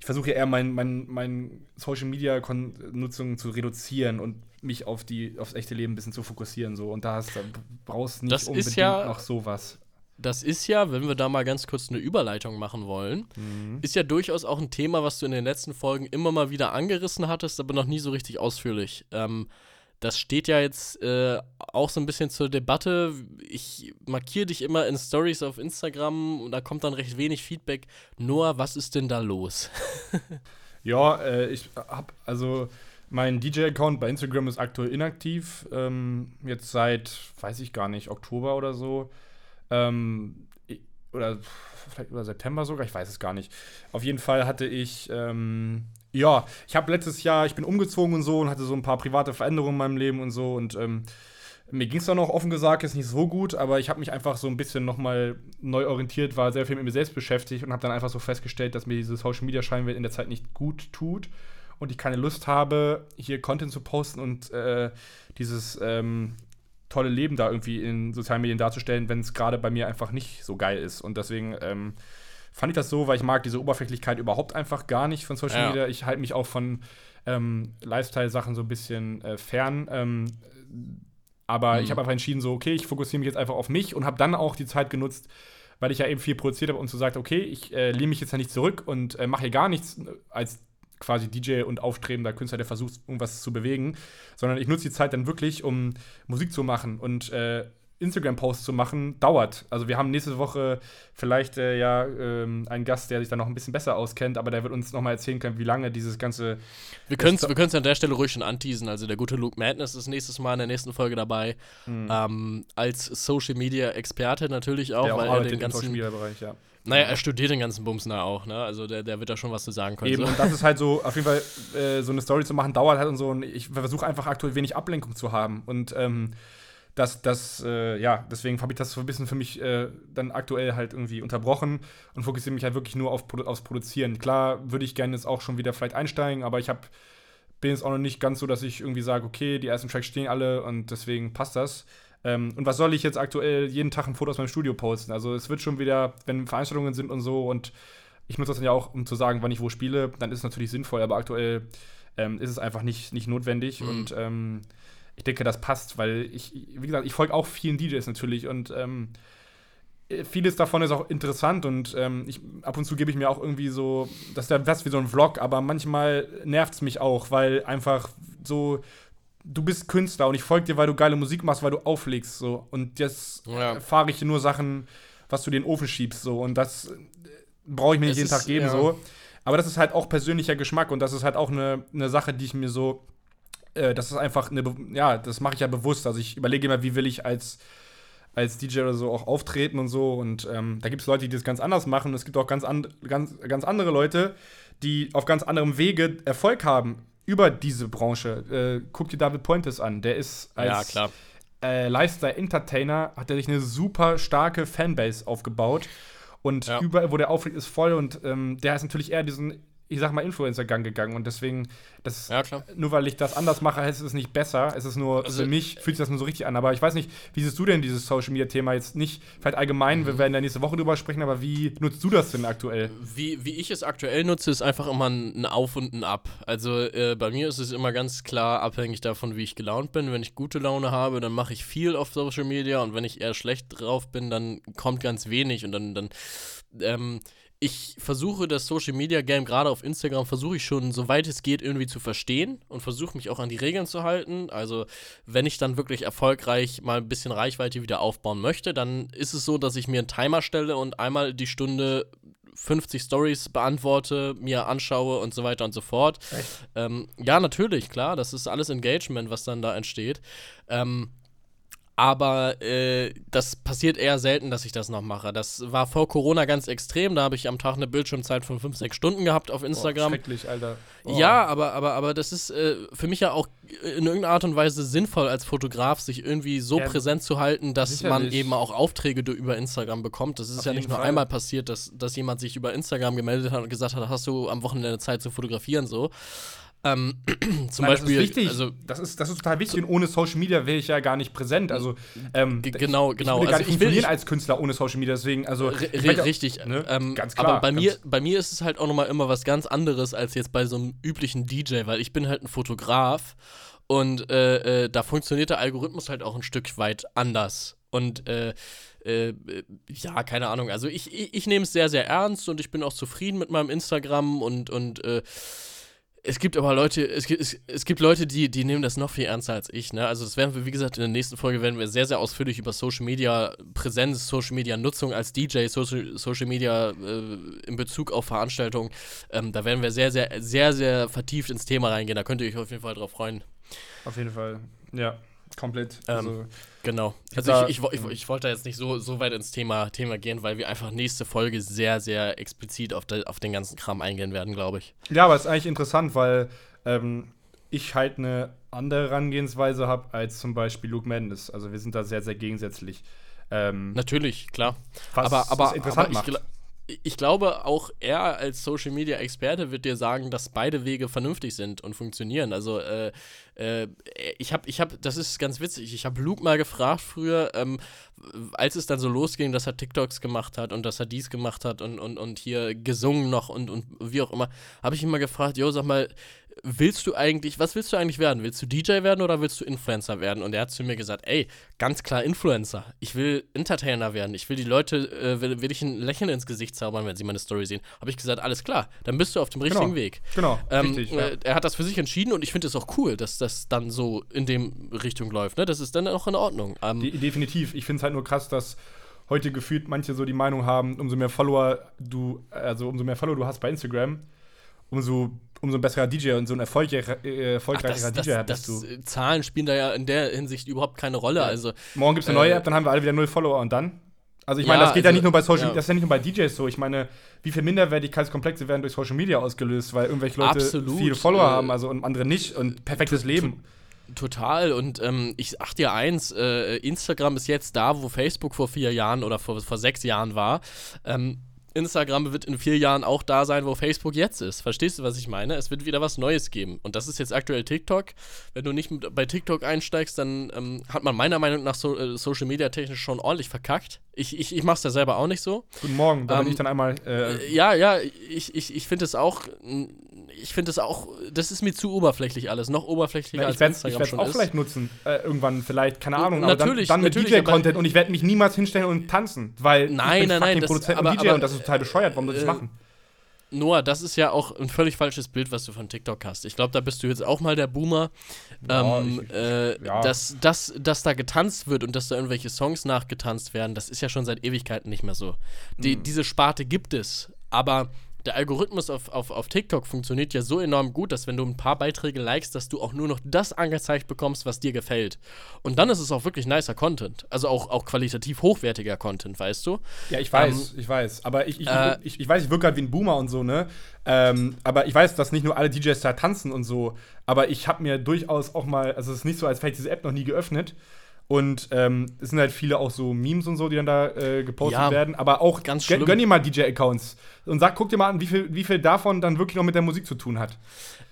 B: ich versuche ja eher mein, mein, mein Social Media Nutzung zu reduzieren und mich auf die aufs echte Leben ein bisschen zu fokussieren so und da, hast, brauchst nicht
A: das
B: unbedingt
A: ja,
B: noch sowas
A: das ist ja, wenn wir da mal ganz kurz eine Überleitung machen wollen, mhm. ist ja durchaus auch ein Thema, was du in den letzten Folgen immer mal wieder angerissen hattest, aber noch nie so richtig ausführlich. Ähm, das steht ja jetzt äh, auch so ein bisschen zur Debatte. Ich markiere dich immer in Stories auf Instagram und da kommt dann recht wenig Feedback. Noah, was ist denn da los?
B: ja, äh, ich habe also mein DJ-Account bei Instagram ist aktuell inaktiv. Ähm, jetzt seit, weiß ich gar nicht, Oktober oder so. Ähm, oder vielleicht oder September sogar, ich weiß es gar nicht. Auf jeden Fall hatte ich, ähm, ja, ich habe letztes Jahr, ich bin umgezogen und so und hatte so ein paar private Veränderungen in meinem Leben und so und ähm, mir ging es dann auch offen gesagt jetzt nicht so gut, aber ich habe mich einfach so ein bisschen nochmal neu orientiert, war sehr viel mit mir selbst beschäftigt und habe dann einfach so festgestellt, dass mir diese Social Media Scheinwelt in der Zeit nicht gut tut und ich keine Lust habe, hier Content zu posten und äh, dieses ähm, tolle Leben da irgendwie in sozialen Medien darzustellen, wenn es gerade bei mir einfach nicht so geil ist. Und deswegen ähm, fand ich das so, weil ich mag diese Oberflächlichkeit überhaupt einfach gar nicht von Social
A: Ja.
B: Media. Ich halte mich auch von ähm, Lifestyle-Sachen so ein bisschen äh, fern. Ähm, aber
A: Mhm.
B: ich habe einfach entschieden, so, okay, ich fokussiere mich jetzt einfach auf mich und habe dann auch die Zeit genutzt, weil ich ja eben viel produziert habe und so sagt, okay, ich äh, lehne mich jetzt ja nicht zurück und äh, mache hier gar nichts als quasi DJ und aufstrebender Künstler, der versucht, irgendwas zu bewegen, sondern ich nutze die Zeit dann wirklich, um Musik zu machen und äh, Instagram-Posts zu machen, dauert. Also wir haben nächste Woche vielleicht äh, ja ähm, einen Gast, der sich da noch ein bisschen besser auskennt, aber der wird uns noch mal erzählen können, wie lange dieses ganze
A: Wir können es wir können's an der Stelle ruhig schon anteasen. Also der gute Luke Madness ist nächstes Mal in der nächsten Folge dabei. Ähm, als Social Media Experte natürlich auch,
B: der auch
A: weil er den
B: im Social
A: ganzen.
B: Media Bereich, ja.
A: Naja, er studiert den ganzen Bums da auch, ne? Also der, der wird da schon was zu sagen können.
B: Eben,
A: so.
B: und das ist halt so, auf jeden Fall, äh, so eine Story zu machen, dauert halt und so. Und ich versuche einfach aktuell wenig Ablenkung zu haben. Und ähm, das, das, äh, ja, deswegen habe ich das so ein bisschen für mich äh, dann aktuell halt irgendwie unterbrochen und fokussiere mich halt wirklich nur auf, aufs Produzieren. Klar würde ich gerne jetzt auch schon wieder vielleicht einsteigen, aber ich habe bin jetzt auch noch nicht ganz so, dass ich irgendwie sage, okay, die ersten Tracks stehen alle und deswegen passt das. Ähm, und was soll ich jetzt aktuell jeden Tag ein Foto aus meinem Studio posten? Also es wird schon wieder, wenn Veranstaltungen sind und so und ich nutze das dann ja auch, um zu sagen, wann ich wo spiele, dann ist es natürlich sinnvoll, aber aktuell ähm, ist es einfach nicht, nicht notwendig
A: Mhm.
B: und ähm, ich denke, das passt, weil ich, wie gesagt, ich folge auch vielen DJs natürlich und ähm, äh, vieles davon ist auch interessant und ähm, ich, ab und zu gebe ich mir auch irgendwie so, das ist ja was wie so ein Vlog, aber manchmal nervt es mich auch, weil einfach so, du bist Künstler und ich folge dir, weil du geile Musik machst, weil du auflegst so und jetzt
A: Ja.
B: erfahre ich nur Sachen, was du dir in den Ofen schiebst so und das äh, brauche ich mir nicht
A: Es
B: jeden Tag
A: ist-
B: geben
A: ja.
B: so. Aber das ist halt auch persönlicher Geschmack und das ist halt auch eine, eine Sache, die ich mir so, äh, das ist einfach eine, Be- ja, das mache ich ja bewusst. Also ich überlege immer, wie will ich als als DJ oder so auch auftreten und so. Und ähm, da gibt es Leute, die das ganz anders machen. Und es gibt auch ganz, and ganz, ganz andere Leute, die auf ganz anderem Wege Erfolg haben über diese Branche. Äh, guck dir David Pointes an. Der ist als
A: ja,
B: äh, Lifestyle-Entertainer, hat er sich eine super starke Fanbase aufgebaut. Und
A: Ja.
B: überall, wo der auflegt, ist voll. Und ähm, der ist natürlich eher diesen, ich sag mal, Influencer-Gang gegangen. Und deswegen, das
A: Ja,
B: nur weil ich das anders mache, heißt es nicht besser. Es ist nur,
A: Also-
B: für mich fühlt sich das nur so richtig an. Aber ich weiß nicht, wie siehst du denn dieses Social-Media-Thema jetzt nicht, vielleicht allgemein,
A: Mhm.
B: wir werden da nächste Woche drüber sprechen, aber wie nutzt du das denn aktuell?
A: Wie, wie ich es aktuell nutze, ist einfach immer ein, ein Auf und ein Ab. Also äh, bei mir ist es immer ganz klar abhängig davon, wie ich gelaunt bin. Wenn ich gute Laune habe, dann mache ich viel auf Social Media und wenn ich eher schlecht drauf bin, dann kommt ganz wenig und dann, dann ähm, ich versuche das Social Media Game gerade auf Instagram versuche ich schon soweit es geht irgendwie zu verstehen und versuche mich auch an die Regeln zu halten. Also wenn ich dann wirklich erfolgreich mal ein bisschen Reichweite wieder aufbauen möchte, dann ist es so, dass ich mir einen Timer stelle und einmal die Stunde 50 Stories beantworte, mir anschaue und so weiter und so fort. Ähm, ja, natürlich, klar, das ist alles Engagement, was dann da entsteht. Ähm, aber äh, das passiert eher selten, dass ich das noch mache. Das war vor Corona ganz extrem. Da habe ich am Tag eine Bildschirmzeit von 5, 6 Stunden gehabt auf
B: Boah,
A: Instagram.
B: schrecklich, Alter. Oh.
A: Ja, aber, aber, aber das ist äh, für mich ja auch in irgendeiner Art und Weise sinnvoll als Fotograf, sich irgendwie so
B: Ja,
A: präsent zu halten, dass man
B: sicherlich.
A: eben auch Aufträge über Instagram bekommt. Das ist
B: Auf
A: ja nicht nur
B: Fall.
A: einmal passiert, dass, dass jemand sich über Instagram gemeldet hat und gesagt hat, hast du am Wochenende Zeit zu fotografieren so. Ähm, zum
B: Nein,
A: Beispiel,
B: das ist wichtig.
A: also
B: das, ist, das ist total wichtig und ohne Social Media wäre ich ja gar nicht präsent. Also, ähm,
A: G- genau,
B: ich,
A: genau.
B: Ich würde gar
A: Also
B: nicht
A: ich will-
B: funktionieren
A: ich-
B: als Künstler ohne Social Media, deswegen, also. Ja-
A: richtig,
B: ne?
A: ähm,
B: Ganz klar,
A: aber bei mir, bei mir ist es halt auch nochmal immer was ganz anderes als jetzt bei so einem üblichen DJ, weil ich bin halt ein Fotograf und äh, äh, da funktioniert der Algorithmus halt auch ein Stück weit anders. Und äh, äh, ja, keine Ahnung. Also ich, ich, ich nehme es sehr, sehr ernst und ich bin auch zufrieden mit meinem Instagram und, und äh, es gibt aber Leute, es gibt, es, es gibt Leute, die, die nehmen das noch viel ernster als ich. Ne? Also das werden wir, wie gesagt, in der nächsten Folge werden wir sehr, sehr ausführlich über Social Media Präsenz, Social Media Nutzung als DJ, Social, Social Media äh, in Bezug auf Veranstaltungen. Ähm, da werden wir sehr, sehr, sehr, sehr vertieft ins Thema reingehen. Da könnt ihr euch auf jeden Fall drauf freuen.
B: Auf jeden Fall. Ja, komplett.
A: Ähm,
B: also,
A: Genau. Also
B: Da-
A: ich, ich, wo- ich, ich wollte jetzt nicht so, so weit ins Thema, Thema gehen, weil wir einfach nächste Folge sehr, sehr explizit auf, de, auf den ganzen Kram eingehen werden, glaube ich.
B: ja, aber es ist eigentlich interessant, weil ähm, ich halt eine andere Herangehensweise habe als zum Beispiel Luke Mendes. Also wir sind da sehr, sehr gegensätzlich. Ähm,
A: Natürlich, klar.
B: was
A: aber aber,
B: es interessant
A: aber ich, ich glaube, auch er als Social Media Experte wird dir sagen, dass beide Wege vernünftig sind und funktionieren. Also, äh, äh, ich habe, ich habe, das ist ganz witzig. Ich habe Luke mal gefragt früher, ähm, als es dann so losging, dass er TikToks gemacht hat und dass er dies gemacht hat und, und, und hier gesungen noch und, und wie auch immer, habe ich ihn mal gefragt, jo, sag mal, willst du eigentlich, was willst du eigentlich werden? Willst du DJ werden oder willst du Influencer werden? Und er hat zu mir gesagt, ey, ganz klar Influencer. Ich will Entertainer werden. Ich will die Leute, äh, will, will, ich ein Lächeln ins Gesicht zaubern, wenn sie meine Story sehen. Habe ich gesagt, alles klar, dann bist du auf dem richtigen
B: genau.
A: Weg.
B: Genau,
A: ähm, richtig, ja. Er hat das für sich entschieden und ich finde es auch cool, dass das dann so in dem Richtung läuft. Ne? Das ist dann auch in Ordnung.
B: Ähm, De definitiv. Ich finde es halt nur krass, dass heute gefühlt manche so die Meinung haben, umso mehr Follower du, also umso mehr Follower du hast bei Instagram, umso umso ein besserer DJ und so ein erfolgreicher, äh, erfolgreicherer
A: Ach, das,
B: DJ
A: hattest du. Äh, Zahlen spielen da ja in der Hinsicht überhaupt keine Rolle. Ja. Also,
B: Morgen gibt es eine neue äh, App, dann haben wir alle wieder null Follower und dann? Also ich meine, ja, das geht also, ja nicht nur bei Social Media, das ist ja nicht nur bei DJs so. Ich meine, wie viele Minderwertigkeitskomplexe werden durch Social Media ausgelöst, weil irgendwelche Leute absolut, viele Follower äh, haben, also und andere nicht und perfektes Leben.
A: Total und ähm, ich sag dir eins, äh, Instagram ist jetzt da, wo Facebook vor vier Jahren oder vor, vor sechs Jahren war. Ähm, Instagram wird in vier Jahren auch da sein, wo Facebook jetzt ist. Verstehst du, was ich meine? Es wird wieder was Neues geben. Und das ist jetzt aktuell TikTok. Wenn du nicht bei TikTok einsteigst, dann ähm, hat man meiner Meinung nach so, äh, Social Media technisch schon ordentlich verkackt. Ich, ich, ich mach's ja selber auch nicht so.
B: Guten Morgen, da ähm, bin ich dann einmal. Äh,
A: ja, ja, ich, ich, ich finde es auch ich finde es auch, das ist mir zu oberflächlich alles, noch oberflächlicher
B: ja, als Instagram ich werde es auch vielleicht nutzen, äh, irgendwann vielleicht, keine Ahnung,
A: natürlich,
B: aber dann,
A: dann
B: mit DJ-Content und ich werde mich niemals hinstellen und tanzen, weil
A: nein,
B: ich
A: bin nein, nein,
B: Produzent und DJ aber, und das ist total bescheuert, warum soll ich das äh, machen?
A: Noah, das ist ja auch ein völlig falsches Bild, was du von TikTok hast. Ich glaube, da bist du jetzt auch mal der Boomer. Ja, ähm, ich, äh, ja. dass, dass, dass da getanzt wird und dass da irgendwelche Songs nachgetanzt werden, das ist ja schon seit Ewigkeiten nicht mehr so. Die, mhm. Diese Sparte gibt es, aber der Algorithmus auf, auf, auf TikTok funktioniert ja so enorm gut, dass wenn du ein paar Beiträge likest, dass du auch nur noch das angezeigt bekommst, was dir gefällt. Und dann ist es auch wirklich nicer Content. Also auch, auch qualitativ hochwertiger Content, weißt du?
B: Ja, ich weiß, ähm, ich weiß. Aber ich, ich, äh, ich, ich, weiß, ich wirke halt wie ein Boomer und so, ne? Ähm, aber ich weiß, dass nicht nur alle DJs da tanzen und so. Aber ich habe mir durchaus auch mal, also es ist nicht so, als hätte ich diese App noch nie geöffnet. Und ähm, es sind halt viele auch so Memes und so, die dann da äh, gepostet ja, werden. Aber auch
A: ganz
B: gönn dir mal DJ-Accounts und sag, guck dir mal an, wie viel, wie viel davon dann wirklich noch mit der Musik zu tun hat.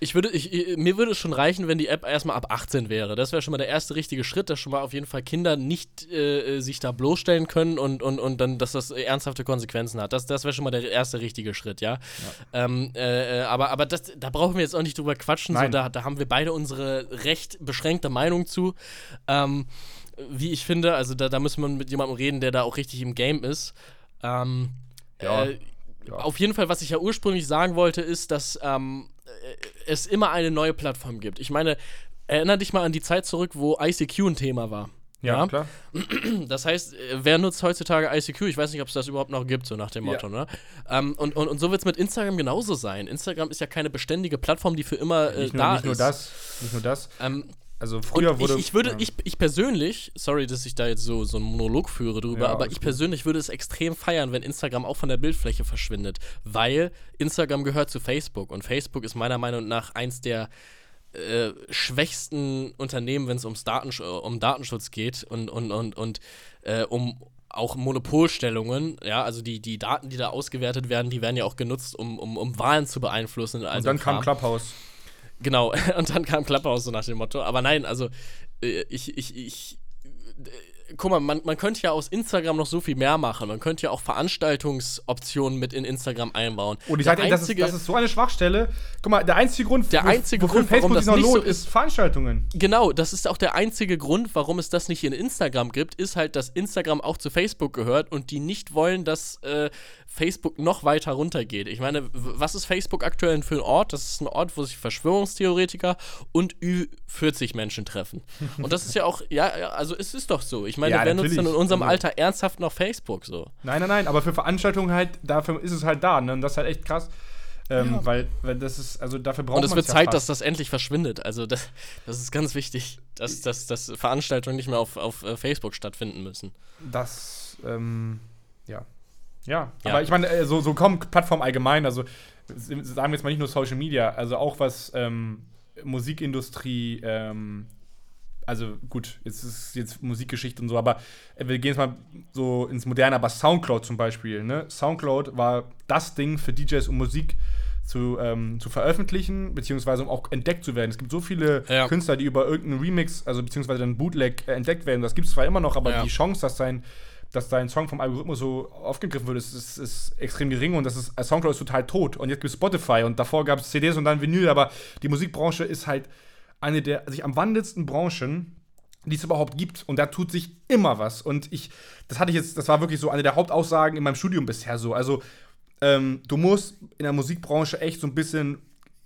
A: Ich würde, ich, mir würde es schon reichen, wenn die App erstmal ab 18 wäre. Das wäre schon mal der erste richtige Schritt, dass schon mal auf jeden Fall Kinder nicht äh, sich da bloßstellen können und, und, und dann, dass das ernsthafte Konsequenzen hat. Das, das wäre schon mal der erste richtige Schritt, ja. ja. Ähm, äh, äh aber aber das, da brauchen wir jetzt auch nicht drüber quatschen. So, da, da haben wir beide unsere recht beschränkte Meinung zu. Ähm, wie ich finde. Also da, da muss man mit jemandem reden, der da auch richtig im Game ist. Ähm, ja. Äh, ja. Auf jeden Fall, was ich ja ursprünglich sagen wollte, ist, dass ähm, äh, es immer eine neue Plattform gibt. Ich meine, erinnere dich mal an die Zeit zurück, wo ICQ ein Thema war.
B: Ja, ja, klar.
A: Das heißt, wer nutzt heutzutage ICQ? Ich weiß nicht, ob es das überhaupt noch gibt, so nach dem Motto, ja. ne? Ähm, und, und, und so wird es mit Instagram genauso sein. Instagram ist ja keine beständige Plattform, die für immer äh,
B: nicht nur,
A: da
B: nicht
A: ist.
B: Nur das, nicht nur das.
A: Ähm,
B: also früher wurde.
A: Ich, ich würde, ja. ich, ich persönlich, sorry, dass ich da jetzt so, so einen Monolog führe drüber, ja, aber ich gut. persönlich würde es extrem feiern, wenn Instagram auch von der Bildfläche verschwindet. Weil Instagram gehört zu Facebook und Facebook ist meiner Meinung nach eins der äh, schwächsten Unternehmen, wenn es ums Datensch um Datenschutz geht und, und, und, und äh, um auch Monopolstellungen, ja, also die, die Daten, die da ausgewertet werden, die werden ja auch genutzt, um, um, um Wahlen zu beeinflussen.
B: Und dann kam Clubhouse.
A: Genau, und dann kam Klapphaus so nach dem Motto. Aber nein, also äh, ich, ich, ich guck mal, man, man könnte ja aus Instagram noch so viel mehr machen. Man könnte ja auch Veranstaltungsoptionen mit in Instagram einbauen.
B: Und ich sage das ist, das ist so eine Schwachstelle. Guck mal, der einzige Grund,
A: der einzige Grund,
B: Facebook
A: warum
B: das noch lohnt, so ist Veranstaltungen.
A: Genau, das ist auch der einzige Grund, warum es das nicht in Instagram gibt, ist halt, dass Instagram auch zu Facebook gehört und die nicht wollen, dass äh, Facebook noch weiter runtergeht. Ich meine, was ist Facebook aktuell für ein Ort? Das ist ein Ort, wo sich Verschwörungstheoretiker und Ü40 Menschen treffen. Und das ist ja auch, ja, also es ist doch so. Ich meine, ja, wer nutzt denn in unserem also Alter ernsthaft noch Facebook so?
B: Nein, nein, nein, aber für Veranstaltungen halt, dafür ist es halt da, ne? Und das ist halt echt krass. Ähm, ja. weil, weil das ist, also dafür braucht man.
A: Und es wird Zeit, fast. dass das endlich verschwindet. Also das, das ist ganz wichtig, dass, dass, dass Veranstaltungen nicht mehr auf, auf äh, Facebook stattfinden müssen.
B: Das, ähm, ja. Ja, ja. aber ich meine, äh, so, so kommen Plattformen allgemein, also sagen wir jetzt mal nicht nur Social Media, also auch was ähm, Musikindustrie ähm, also gut, jetzt ist jetzt Musikgeschichte und so, aber wir gehen jetzt mal so ins Moderne, aber Soundcloud zum Beispiel, ne? Soundcloud war das Ding für DJs, um Musik zu, ähm, zu veröffentlichen, beziehungsweise um auch entdeckt zu werden. Es gibt so viele ja. Künstler, die über irgendeinen Remix, also beziehungsweise dann Bootleg äh, entdeckt werden. Das gibt es zwar immer noch, aber ja. die Chance, dass sein dass dein Song vom Algorithmus so aufgegriffen wird, ist, ist, ist extrem gering und das ist, Soundcloud ist total tot. Und jetzt gibt es Spotify und davor gab es CDs und dann Vinyl, aber die Musikbranche ist halt eine der sich am wandelndsten Branchen, die es überhaupt gibt. Und da tut sich immer was. Und ich, das hatte ich jetzt, das war wirklich so eine der Hauptaussagen in meinem Studium bisher so. Also, ähm, du musst in der Musikbranche echt so ein bisschen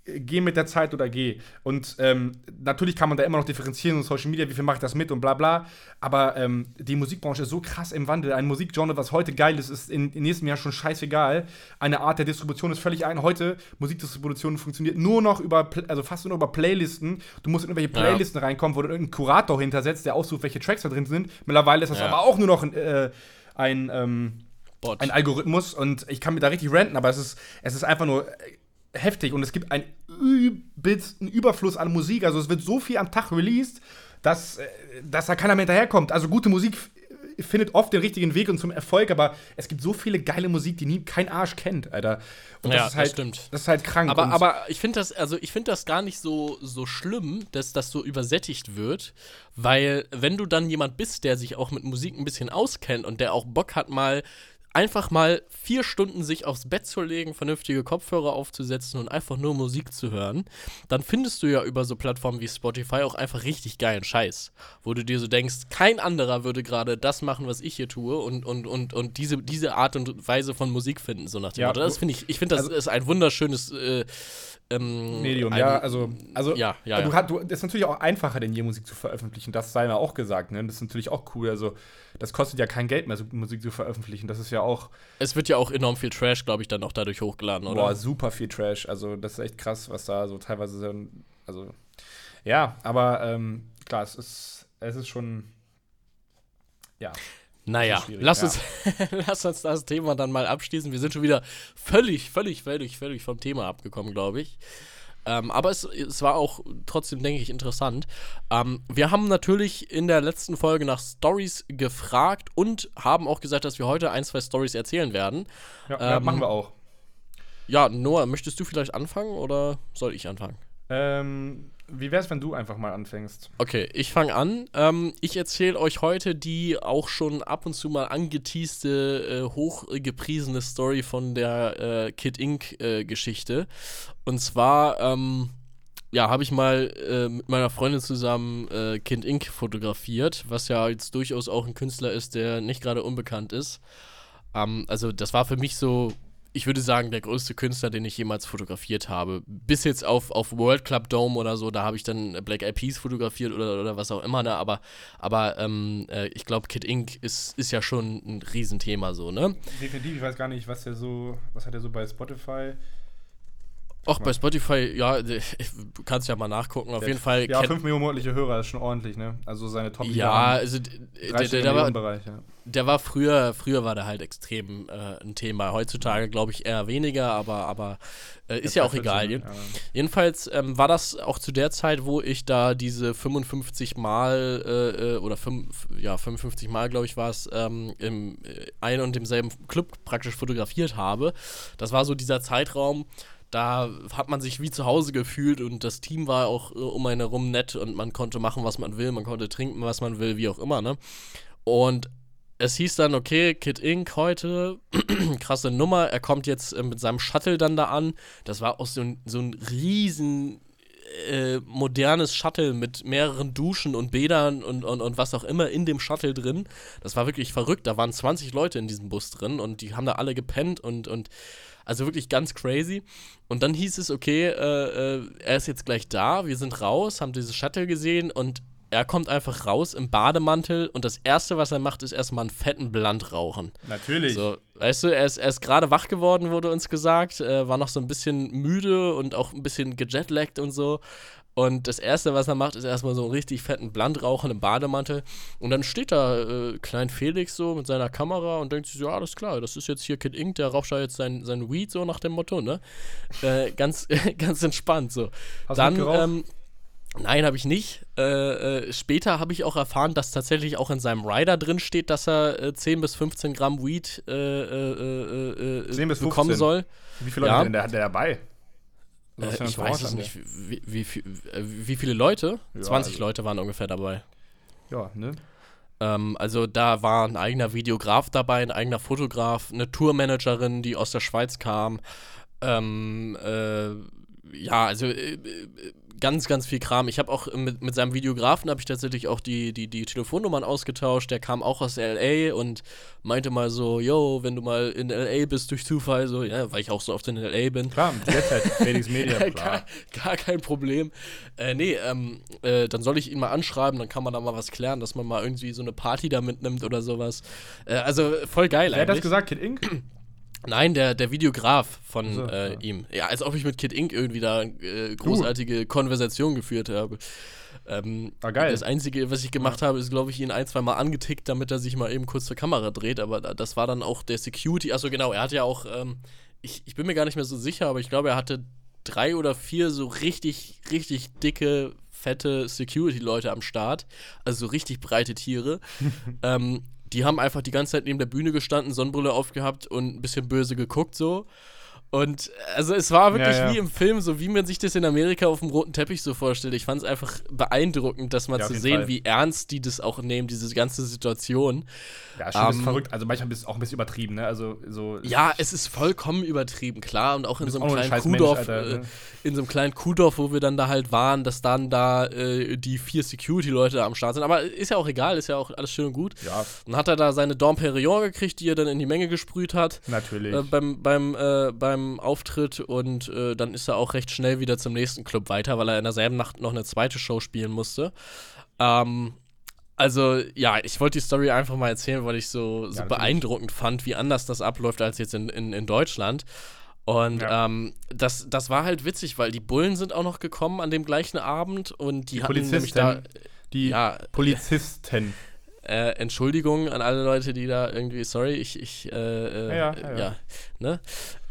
B: geh mit der Zeit oder geh. Und ähm, natürlich kann man da immer noch differenzieren und Social Media, wie viel mache ich das mit und bla bla. Aber ähm, die Musikbranche ist so krass im Wandel. Ein Musikgenre, was heute geil ist, ist in, im nächsten Jahr schon scheißegal. Eine Art der Distribution ist völlig ein. Heute, Musikdistribution funktioniert nur noch über, also fast nur über Playlisten. Du musst in irgendwelche Playlisten ja. reinkommen, wo du irgendeinen Kurator hintersetzt, der aussucht, welche Tracks da drin sind. Mittlerweile ist das ja. aber auch nur noch ein, äh, ein ähm, ein Algorithmus und ich kann mir da richtig ranten, aber es ist, es ist einfach nur heftig und es gibt einen übelsten Überfluss an Musik. Also es wird so viel am Tag released, dass, äh, dass da keiner mehr hinterherkommt. Also gute Musik findet oft den richtigen Weg und zum Erfolg, aber es gibt so viele geile Musik, die nie kein Arsch kennt, Alter.
A: Und das ja, ist halt, das stimmt.
B: Das ist halt krank.
A: Aber, aber ich finde das, also ich finde das gar nicht so, so schlimm, dass das so übersättigt wird, weil wenn du dann jemand bist, der sich auch mit Musik ein bisschen auskennt und der auch Bock hat, mal einfach mal vier Stunden sich aufs Bett zu legen, vernünftige Kopfhörer aufzusetzen und einfach nur Musik zu hören, dann findest du ja über so Plattformen wie Spotify auch einfach richtig geilen Scheiß, wo du dir so denkst, kein anderer würde gerade das machen, was ich hier tue und, und, und, und diese, diese Art und Weise von Musik finden, so nach dem ja, Motto. Das finde ich, ich finde, das also, ist ein wunderschönes äh,
B: ähm, Medium, ein, ja, also, also ja, ja, du, ja. Du, das ist natürlich auch einfacher, denn je Musik zu veröffentlichen, das sei mal auch gesagt, ne? Das ist natürlich auch cool, also das kostet ja kein Geld mehr, so Musik zu veröffentlichen, das ist ja auch
A: Es wird ja auch enorm viel Trash, glaube ich, dann auch dadurch hochgeladen, oder?
B: Boah, super viel Trash, also das ist echt krass, was da so teilweise, so, also ja, aber ähm, klar, es ist, es ist schon, ja.
A: Naja, lass uns, ja. lass uns das Thema dann mal abschließen. Wir sind schon wieder völlig, völlig, völlig, völlig vom Thema abgekommen, glaube ich. Ähm, aber es, es war auch trotzdem, denke ich, interessant. Ähm, wir haben natürlich in der letzten Folge nach Stories gefragt und haben auch gesagt, dass wir heute ein, zwei Stories erzählen werden.
B: Ja, ähm, ja, machen wir auch.
A: Ja, Noah, möchtest du vielleicht anfangen oder soll ich anfangen?
B: Ähm, wie wäre es, wenn du einfach mal anfängst?
A: Okay, ich fange an. Ähm, ich erzähle euch heute die auch schon ab und zu mal angeteaste, äh, hochgepriesene Story von der äh, Kid Inc. Äh, Und zwar, ähm, ja, habe ich mal äh, mit meiner Freundin zusammen äh, Kid Inc. fotografiert, was ja jetzt durchaus auch ein Künstler ist, der nicht gerade unbekannt ist. Ähm, also, das war für mich so ich würde sagen, der größte Künstler, den ich jemals fotografiert habe. Bis jetzt auf, auf World Club Dome oder so, da habe ich dann Black Eyed Peas fotografiert oder, oder was auch immer, ne? aber, aber ähm, äh, ich glaube, Kid Ink ist, ist ja schon ein Riesenthema so, ne?
B: Definitiv, ich weiß gar nicht, was der so, was hat er so bei Spotify
A: Ach, bei Spotify, ja, du kannst ja mal nachgucken. Auf der, jeden Fall.
B: Ja, 5 Millionen monatliche Hörer ist schon ordentlich, ne? Also seine top
A: Ja, also der, der, der war, Bereich, ja. der war früher, früher war der halt extrem äh, ein Thema. Heutzutage glaube ich eher weniger, aber, aber äh, ist ja auch egal. Schon, ja. Jedenfalls ähm, war das auch zu der Zeit, wo ich da diese 55 Mal äh, äh, oder 5, ja, 55 Mal, glaube ich, war es, ähm, im äh, ein und demselben Club praktisch fotografiert habe. Das war so dieser Zeitraum da hat man sich wie zu Hause gefühlt und das Team war auch äh, um einen herum nett und man konnte machen, was man will, man konnte trinken, was man will, wie auch immer, ne? Und es hieß dann, okay, Kid Inc. heute, krasse Nummer, er kommt jetzt äh, mit seinem Shuttle dann da an. Das war auch so ein, so ein riesen äh, modernes Shuttle mit mehreren Duschen und Bädern und, und, und was auch immer in dem Shuttle drin. Das war wirklich verrückt. Da waren 20 Leute in diesem Bus drin und die haben da alle gepennt und, und also wirklich ganz crazy. Und dann hieß es, okay, äh, äh, er ist jetzt gleich da, wir sind raus, haben dieses Shuttle gesehen und er kommt einfach raus im Bademantel und das Erste, was er macht, ist erstmal einen fetten Blunt rauchen.
B: Natürlich.
A: So, weißt du, er ist, er ist gerade wach geworden, wurde uns gesagt, äh, war noch so ein bisschen müde und auch ein bisschen gejetlaggt und so. Und das Erste, was er macht, ist erstmal so einen richtig fetten Blunt rauchen im Bademantel. Und dann steht da äh, Klein Felix so mit seiner Kamera und denkt sich so, ja, alles klar, das ist jetzt hier Kid Ink, der raucht da jetzt sein, sein Weed so nach dem Motto, ne? Äh, ganz, ganz entspannt so.
B: Hast dann, du ähm,
A: Nein, habe ich nicht. Äh, äh, später habe ich auch erfahren, dass tatsächlich auch in seinem Rider drin steht, dass er äh, 10 bis 15 Gramm Weed äh, äh, äh, 10 bis bekommen 15. soll.
B: Wie viele Leute ja. hat der, der dabei?
A: Ich weiß es nicht. Wie, wie, wie, viele Leute? Ja, 20 also. Leute waren ungefähr dabei.
B: Ja, ne?
A: Ähm, also da war ein eigener Videograf dabei, ein eigener Fotograf, eine Tourmanagerin, die aus der Schweiz kam. Ähm, ja, also ganz, ganz viel Kram. Ich habe auch mit, mit seinem Videografen habe ich tatsächlich auch die, die, die Telefonnummern ausgetauscht. Der kam auch aus LA und meinte mal so, yo, wenn du mal in LA bist durch Zufall, so, ja, weil ich auch so oft in LA bin.
B: Klar, jetzt halt Felix Media,
A: klar. gar, gar, kein Problem. Äh, nee, ähm, äh, dann soll ich ihn mal anschreiben, dann kann man da mal was klären, dass man mal irgendwie so eine Party da mitnimmt oder sowas. Äh, also voll geil
B: Wer eigentlich. hat das gesagt, Kid Inc.?
A: Nein, der, der Videograf von so, äh, ja. ihm. Ja, als ob ich mit Kid Ink irgendwie da äh, großartige uh. Konversation geführt habe. Ähm, ah, geil. Das Einzige, was ich gemacht ja. habe, ist, glaube ich, ihn ein, zwei Mal angetickt, damit er sich mal eben kurz zur Kamera dreht. Aber das war dann auch der Security. Achso, genau, er hatte ja auch, ähm, ich, ich bin mir gar nicht mehr so sicher, aber ich glaube, er hatte drei oder vier so richtig, richtig dicke, fette Security-Leute am Start. Also so richtig breite Tiere. ähm, die haben einfach die ganze Zeit neben der Bühne gestanden, Sonnenbrille aufgehabt und ein bisschen böse geguckt so. Und also es war wirklich ja, ja. wie im Film, so wie man sich das in Amerika auf dem roten Teppich so vorstellt. Ich fand es einfach beeindruckend, das mal ja, zu sehen, Fall. wie ernst die das auch nehmen, diese ganze Situation.
B: Ja, schon um, ist ähm, verrückt. Also manchmal ist es auch ein bisschen übertrieben, ne? Also so.
A: Ja, es ist vollkommen übertrieben, klar. Und auch in so einem kleinen Kuhdorf, äh, ne? in so einem kleinen Kuhdorf, wo wir dann da halt waren, dass dann da äh, die vier Security-Leute am Start sind. Aber ist ja auch egal, ist ja auch alles schön und gut.
B: Ja.
A: Dann hat er da seine Dom Perignon gekriegt, die er dann in die Menge gesprüht hat.
B: Natürlich.
A: Äh, beim, beim, äh, beim Auftritt und äh, dann ist er auch recht schnell wieder zum nächsten Club weiter, weil er in derselben Nacht noch eine zweite Show spielen musste. Ähm, also, ja, ich wollte die Story einfach mal erzählen, weil ich so, so ja, beeindruckend fand, wie anders das abläuft als jetzt in, in, in Deutschland. Und ja. ähm, das, das war halt witzig, weil die Bullen sind auch noch gekommen an dem gleichen Abend und die, die hatten Polizisten, nämlich da.
B: Die ja, Polizisten.
A: Äh, Entschuldigung an alle Leute, die da irgendwie, sorry, ich, ich, äh, äh, ja, ja, ja. ne?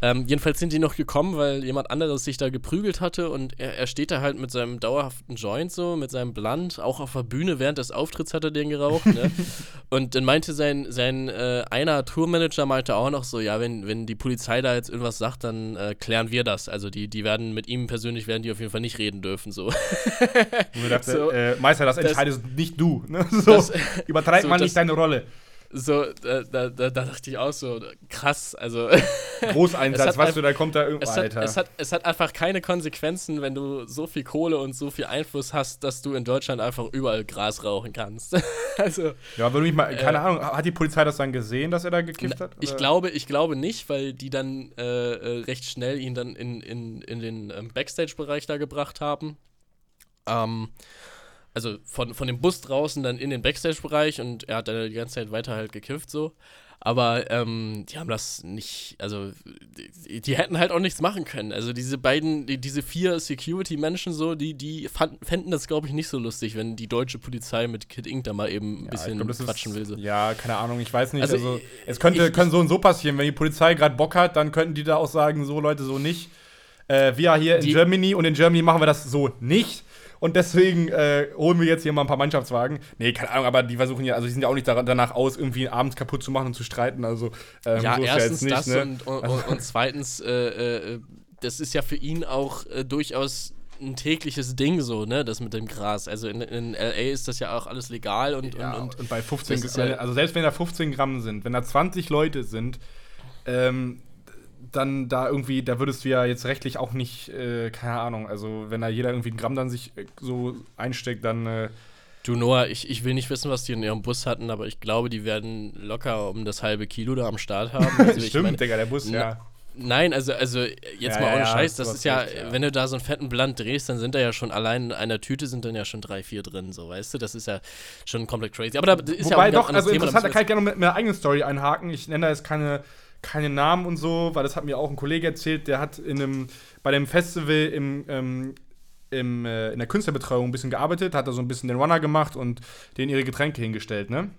A: Ähm, jedenfalls sind die noch gekommen, weil jemand anderes sich da geprügelt hatte und er, er steht da halt mit seinem dauerhaften Joint so, mit seinem Blunt, auch auf der Bühne während des Auftritts hat er den geraucht, ne? Und dann meinte sein, sein äh, einer Tourmanager meinte auch noch so, ja, wenn, wenn die Polizei da jetzt irgendwas sagt, dann äh, klären wir das. Also die, die werden mit ihm persönlich werden die auf jeden Fall nicht reden dürfen, so.
B: Und wir dachten, so, äh, Meister, das entscheidest das, nicht du, ne? So, das, übertreib so, mal nicht deine Rolle
A: so, da, da, da, dachte ich auch so, krass, also.
B: Großeinsatz, was du, da kommt da irgendwo,
A: es Alter. es, hat, es hat einfach keine Konsequenzen, wenn du so viel Kohle und so viel Einfluss hast, dass du in Deutschland einfach überall Gras rauchen kannst. also.
B: Ja, würde mich mal, keine äh, Ahnung, hat die Polizei das dann gesehen, dass er da gekifft hat?
A: Ich glaube, ich glaube nicht, weil die dann äh, äh, recht schnell ihn dann in, in, in den ähm, Backstage-Bereich da gebracht haben. Ähm also von, von dem Bus draußen dann in den Backstage-Bereich und er hat dann die ganze Zeit weiter halt gekifft so. Aber ähm, die haben das nicht, also die, die, hätten halt auch nichts machen können. Also diese beiden, die, diese vier Security-Menschen so, die, die fand, fänden das, glaube ich, nicht so lustig, wenn die deutsche Polizei mit Kid Ink da mal eben ein ja, bisschen glaub, quatschen
B: ist,
A: will. So.
B: Ja, keine Ahnung, ich weiß nicht. Also, also es könnte, ich, können so und so passieren. Wenn die Polizei gerade Bock hat, dann könnten die da auch sagen, so Leute, so nicht. Äh, wir hier in Germany und in Germany machen wir das so nicht. Und deswegen äh, holen wir jetzt hier mal ein paar Mannschaftswagen. Nee, keine Ahnung, aber die versuchen ja, also die sind ja auch nicht danach aus, irgendwie abends kaputt zu machen und zu streiten. Also,
A: ähm, ja, so erstens ja das ne? und, und, und, zweitens, äh, äh, das ist ja für ihn auch äh, durchaus ein tägliches Ding so, ne, das mit dem Gras. Also in, in LA ist das ja auch alles legal und
B: ja, und, und, und, bei 15 Gramm, ja also selbst wenn da 15 Gramm sind, wenn da 20 Leute sind, ähm, dann da irgendwie, da würdest du ja jetzt rechtlich auch nicht, äh, keine Ahnung, also wenn da jeder irgendwie ein Gramm dann sich äh, so einsteckt, dann. Äh
A: du Noah, ich, ich will nicht wissen, was die in ihrem Bus hatten, aber ich glaube, die werden locker um das halbe Kilo da am Start haben.
B: Also Stimmt, meine, Digga, der Bus, ja.
A: Nein, also, also jetzt ja, mal ohne ja, Scheiß, das ist ja, recht, ja, wenn du da so einen fetten Blunt drehst, dann sind da ja schon allein in einer Tüte sind dann ja schon drei, vier drin, so, weißt du? Das ist ja schon komplett crazy. Aber da ist
B: Wobei
A: ja
B: auch doch, also Thema, interessant, da kann ich gerne mit meiner eigenen Story einhaken. Ich nenne da jetzt keine keine Namen und so, weil das hat mir auch ein Kollege erzählt, der hat in einem, bei dem Festival im, ähm, im, äh, in der Künstlerbetreuung ein bisschen gearbeitet, hat da so ein bisschen den Runner gemacht und denen ihre Getränke hingestellt, ne?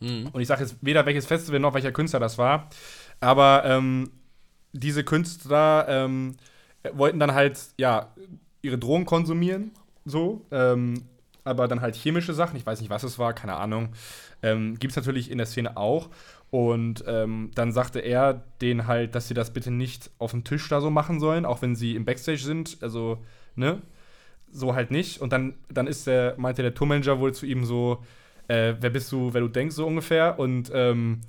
B: Mhm. Und ich sage jetzt weder welches Festival noch welcher Künstler das war, aber ähm, diese Künstler ähm, wollten dann halt, ja, ihre Drogen konsumieren so. Ähm, aber dann halt chemische Sachen, ich weiß nicht, was es war, keine Ahnung. Ähm, Gibt es natürlich in der Szene auch. Und ähm, dann sagte er denen halt, dass sie das bitte nicht auf dem Tisch da so machen sollen, auch wenn sie im Backstage sind. Also, ne? So halt nicht. Und dann, dann ist der, meinte der Tourmanager wohl zu ihm so, äh, wer bist du, wer du denkst, so ungefähr. Und ähm,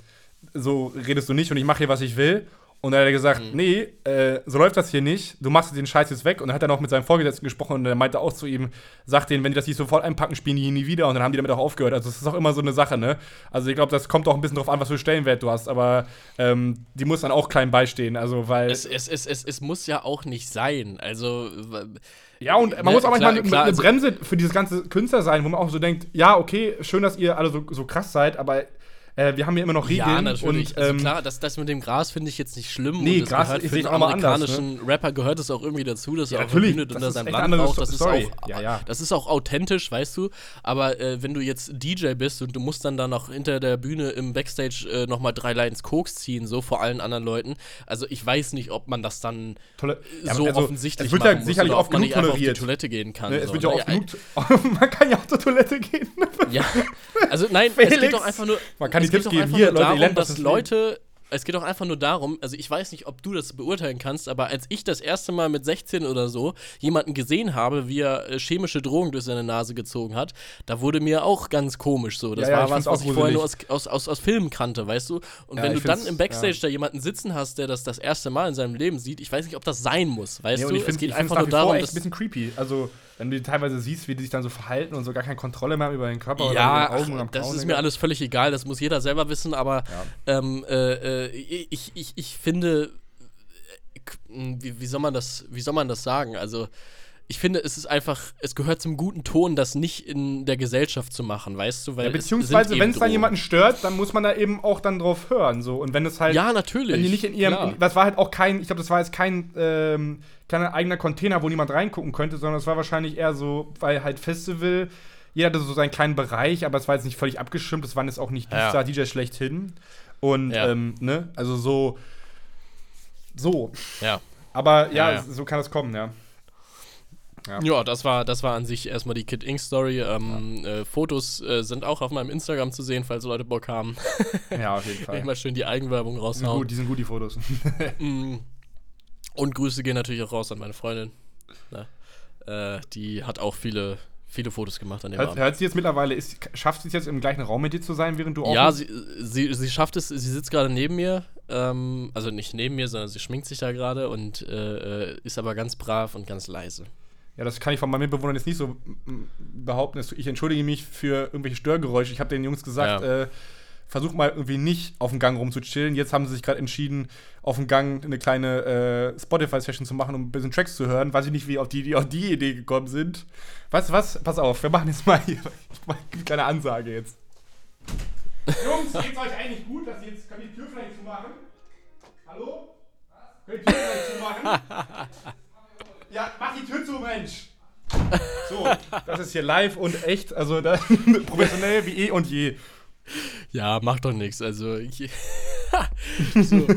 B: so redest du nicht und ich mache hier, was ich will. Und dann hat er gesagt, mhm. nee, äh, so läuft das hier nicht. Du machst den Scheiß jetzt weg. Und dann hat er noch mit seinem Vorgesetzten gesprochen und er meinte auch zu ihm, sagt denen, wenn die das nicht sofort einpacken, spielen die hier nie wieder. Und dann haben die damit auch aufgehört. Also es ist auch immer so eine Sache, ne? Also ich glaube, das kommt auch ein bisschen drauf an, was für Stellenwert du hast. Aber ähm, die muss dann auch klein beistehen. Also weil.
A: Es, es, es, es, es muss ja auch nicht sein. Also.
B: Ja, und man ne, muss auch manchmal klar, klar, eine also Bremse für dieses ganze Künstler sein, wo man auch so denkt, ja, okay, schön, dass ihr alle so, so krass seid, aber äh, wir haben hier immer noch Regeln. Ja,
A: natürlich.
B: Und,
A: also ähm, klar, das, das mit dem Gras finde ich jetzt nicht schlimm.
B: Nee, Gras ist für einen amerikanischen
A: anders, ne? Rapper gehört es auch irgendwie dazu, dass
B: ja,
A: er
B: auch Bühne
A: unter seinem Land braucht. Das ist, auch, ja, ja. das ist auch authentisch, weißt du. Aber äh, wenn du jetzt DJ bist und du musst dann da noch hinter der Bühne im Backstage äh, nochmal drei Lines Koks ziehen, so vor allen anderen Leuten. Also ich weiß nicht, ob man das dann
B: Tolle
A: so also, offensichtlich
B: es wird ja sicherlich
A: oft
B: genug toleriert.
A: auf die Toilette gehen kann.
B: Ne, es so. wird ja oft genug, man kann ja auch zur Toilette gehen.
A: ja, also nein, Felix. es geht doch einfach nur
B: man kann die Tipps geben, hier, Leute,
A: darum, dass Leute es geht auch einfach nur darum, also ich weiß nicht, ob du das beurteilen kannst, aber als ich das erste Mal mit 16 oder so jemanden gesehen habe, wie er äh, chemische Drogen durch seine Nase gezogen hat, da wurde mir auch ganz komisch so. Das ja, war ja, was, was ich vorher nur aus, aus, aus, aus Filmen kannte, weißt du? Und ja, wenn du dann im Backstage da jemanden sitzen hast, der das das erste Mal in seinem Leben sieht, ich weiß nicht, ob das sein muss, weißt du?
B: es geht einfach nur darum, dass. ein bisschen creepy. Also wenn du teilweise siehst, wie die sich dann so verhalten und so gar keine Kontrolle mehr haben über den Körper
A: ja, oder den Augen und am das ist mir alles völlig egal, das muss jeder selber wissen, aber ähm, äh, äh ich, ich, ich finde, äh, wie, wie, soll man das, wie soll man das sagen? Also, ich finde, es ist einfach, es gehört zum guten Ton, das nicht in der Gesellschaft zu machen, weißt du? Weil
B: ja, beziehungsweise, wenn es dann jemanden stört, dann muss man da eben auch dann drauf hören. So. Und wenn es halt.
A: Ja, natürlich.
B: Wenn die nicht in ihrem. In, das war halt auch kein, ich glaube, das war jetzt kein ähm, kleiner eigener Container, wo niemand reingucken könnte, sondern es war wahrscheinlich eher so, weil halt Festival. Jeder hatte so seinen kleinen Bereich, aber es war jetzt nicht völlig abgeschirmt. Es waren jetzt auch nicht die ja. Star-DJs schlechthin. Und, ja. ähm, ne, also so. So.
A: Ja.
B: Aber ja, ja, so kann es kommen, ja.
A: Ja. ja, das war, das war an sich erstmal die Kid Ink Story. Ähm, ja. äh, Fotos äh, sind auch auf meinem Instagram zu sehen, falls Leute Bock haben.
B: ja, auf jeden Fall.
A: Ich mal schön die Eigenwerbung raushauen.
B: Gut, die sind gut, die Fotos.
A: Mm. Und Grüße gehen natürlich auch raus an meine Freundin. Na, äh, die hat auch viele viele Fotos gemacht an dem
B: hört, Abend. Hört sie jetzt mittlerweile, ist, schafft sie es jetzt im gleichen Raum mit dir zu sein, während du
A: auch. Ja, sie, sie, sie schafft es, sie sitzt gerade neben mir, ähm, also nicht neben mir, sondern sie schminkt sich da gerade und äh, ist aber ganz brav und ganz leise.
B: Ja, das kann ich von meinen Mitbewohnern jetzt nicht so behaupten. Ich entschuldige mich für irgendwelche Störgeräusche. Ich habe den Jungs gesagt, ja. äh, versuch mal irgendwie nicht auf dem Gang rumzuchillen. Jetzt haben sie sich gerade entschieden, auf dem Gang eine kleine äh, Spotify-Session zu machen, um ein bisschen Tracks zu hören. Weiß ich nicht, wie auf die, die auf die Idee gekommen sind. Weißt du was? Pass auf, wir machen jetzt mal hier eine kleine Ansage jetzt. Jungs, geht's euch eigentlich gut, dass ihr jetzt könnt die Tür vielleicht zumachen? Hallo? Was? Könnt ihr die Tür vielleicht zumachen? Ja, mach die Tür zu, Mensch! So, das ist hier live und echt, also da, professionell wie eh und je.
A: Ja, macht doch nichts. Also, ich, so,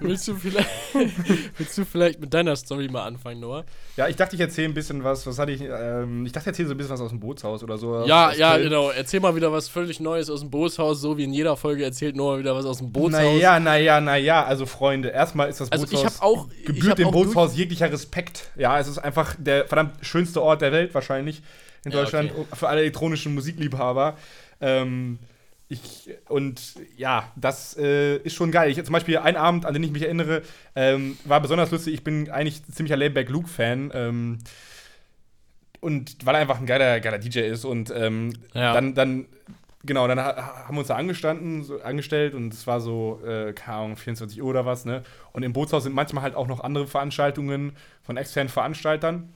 A: willst, du vielleicht, willst du vielleicht mit deiner Story mal anfangen, Noah?
B: Ja, ich dachte, ich erzähle ein bisschen was. Was hatte ich? Ähm, ich dachte, ich erzähle so ein bisschen was aus dem Bootshaus oder so.
A: Ja, ja, Köln. genau. Erzähl mal wieder was völlig Neues aus dem Bootshaus. So wie in jeder Folge erzählt Noah wieder was aus dem Bootshaus.
B: Naja, naja, naja. Also, Freunde, erstmal ist das
A: Bootshaus. Also, ich habe auch.
B: Gebührt dem Bootshaus jeglicher Respekt. Ja, es ist einfach der verdammt schönste Ort der Welt, wahrscheinlich. In ja, Deutschland. Okay. Für alle elektronischen Musikliebhaber. Ähm ich, und ja, das äh, ist schon geil. Ich, zum Beispiel ein Abend, an den ich mich erinnere, ähm, war besonders lustig. Ich bin eigentlich ziemlicher Layback Luke-Fan. Ähm, und weil er einfach ein geiler, geiler DJ ist. Und ähm, ja. dann, dann, genau, dann haben wir uns da angestanden, so, angestellt und es war so, äh, keine Ahnung, 24 Uhr oder was, ne? Und im Bootshaus sind manchmal halt auch noch andere Veranstaltungen von externen Veranstaltern.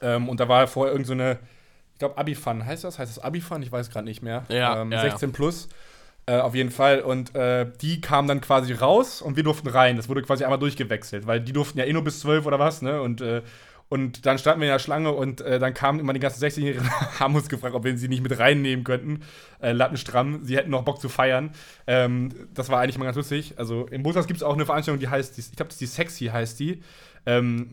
B: Ähm, und da war vorher irgend so eine ich glaube, Abifan heißt das? Heißt das Abifan? Ich weiß gerade nicht mehr.
A: Ja, ähm,
B: ja 16 ja. plus. Äh, auf jeden Fall. Und äh, die kamen dann quasi raus und wir durften rein. Das wurde quasi einmal durchgewechselt, weil die durften ja eh nur bis 12 oder was, ne? Und, äh, und dann standen wir in der Schlange und äh, dann kamen immer die ganzen 16-Jährigen, haben uns gefragt, ob wir sie nicht mit reinnehmen könnten. Äh, Lattenstramm, sie hätten noch Bock zu feiern. Ähm, das war eigentlich mal ganz lustig. Also im Bootshaus gibt es auch eine Veranstaltung, die heißt, ich glaube, das ist die Sexy heißt die. Ähm,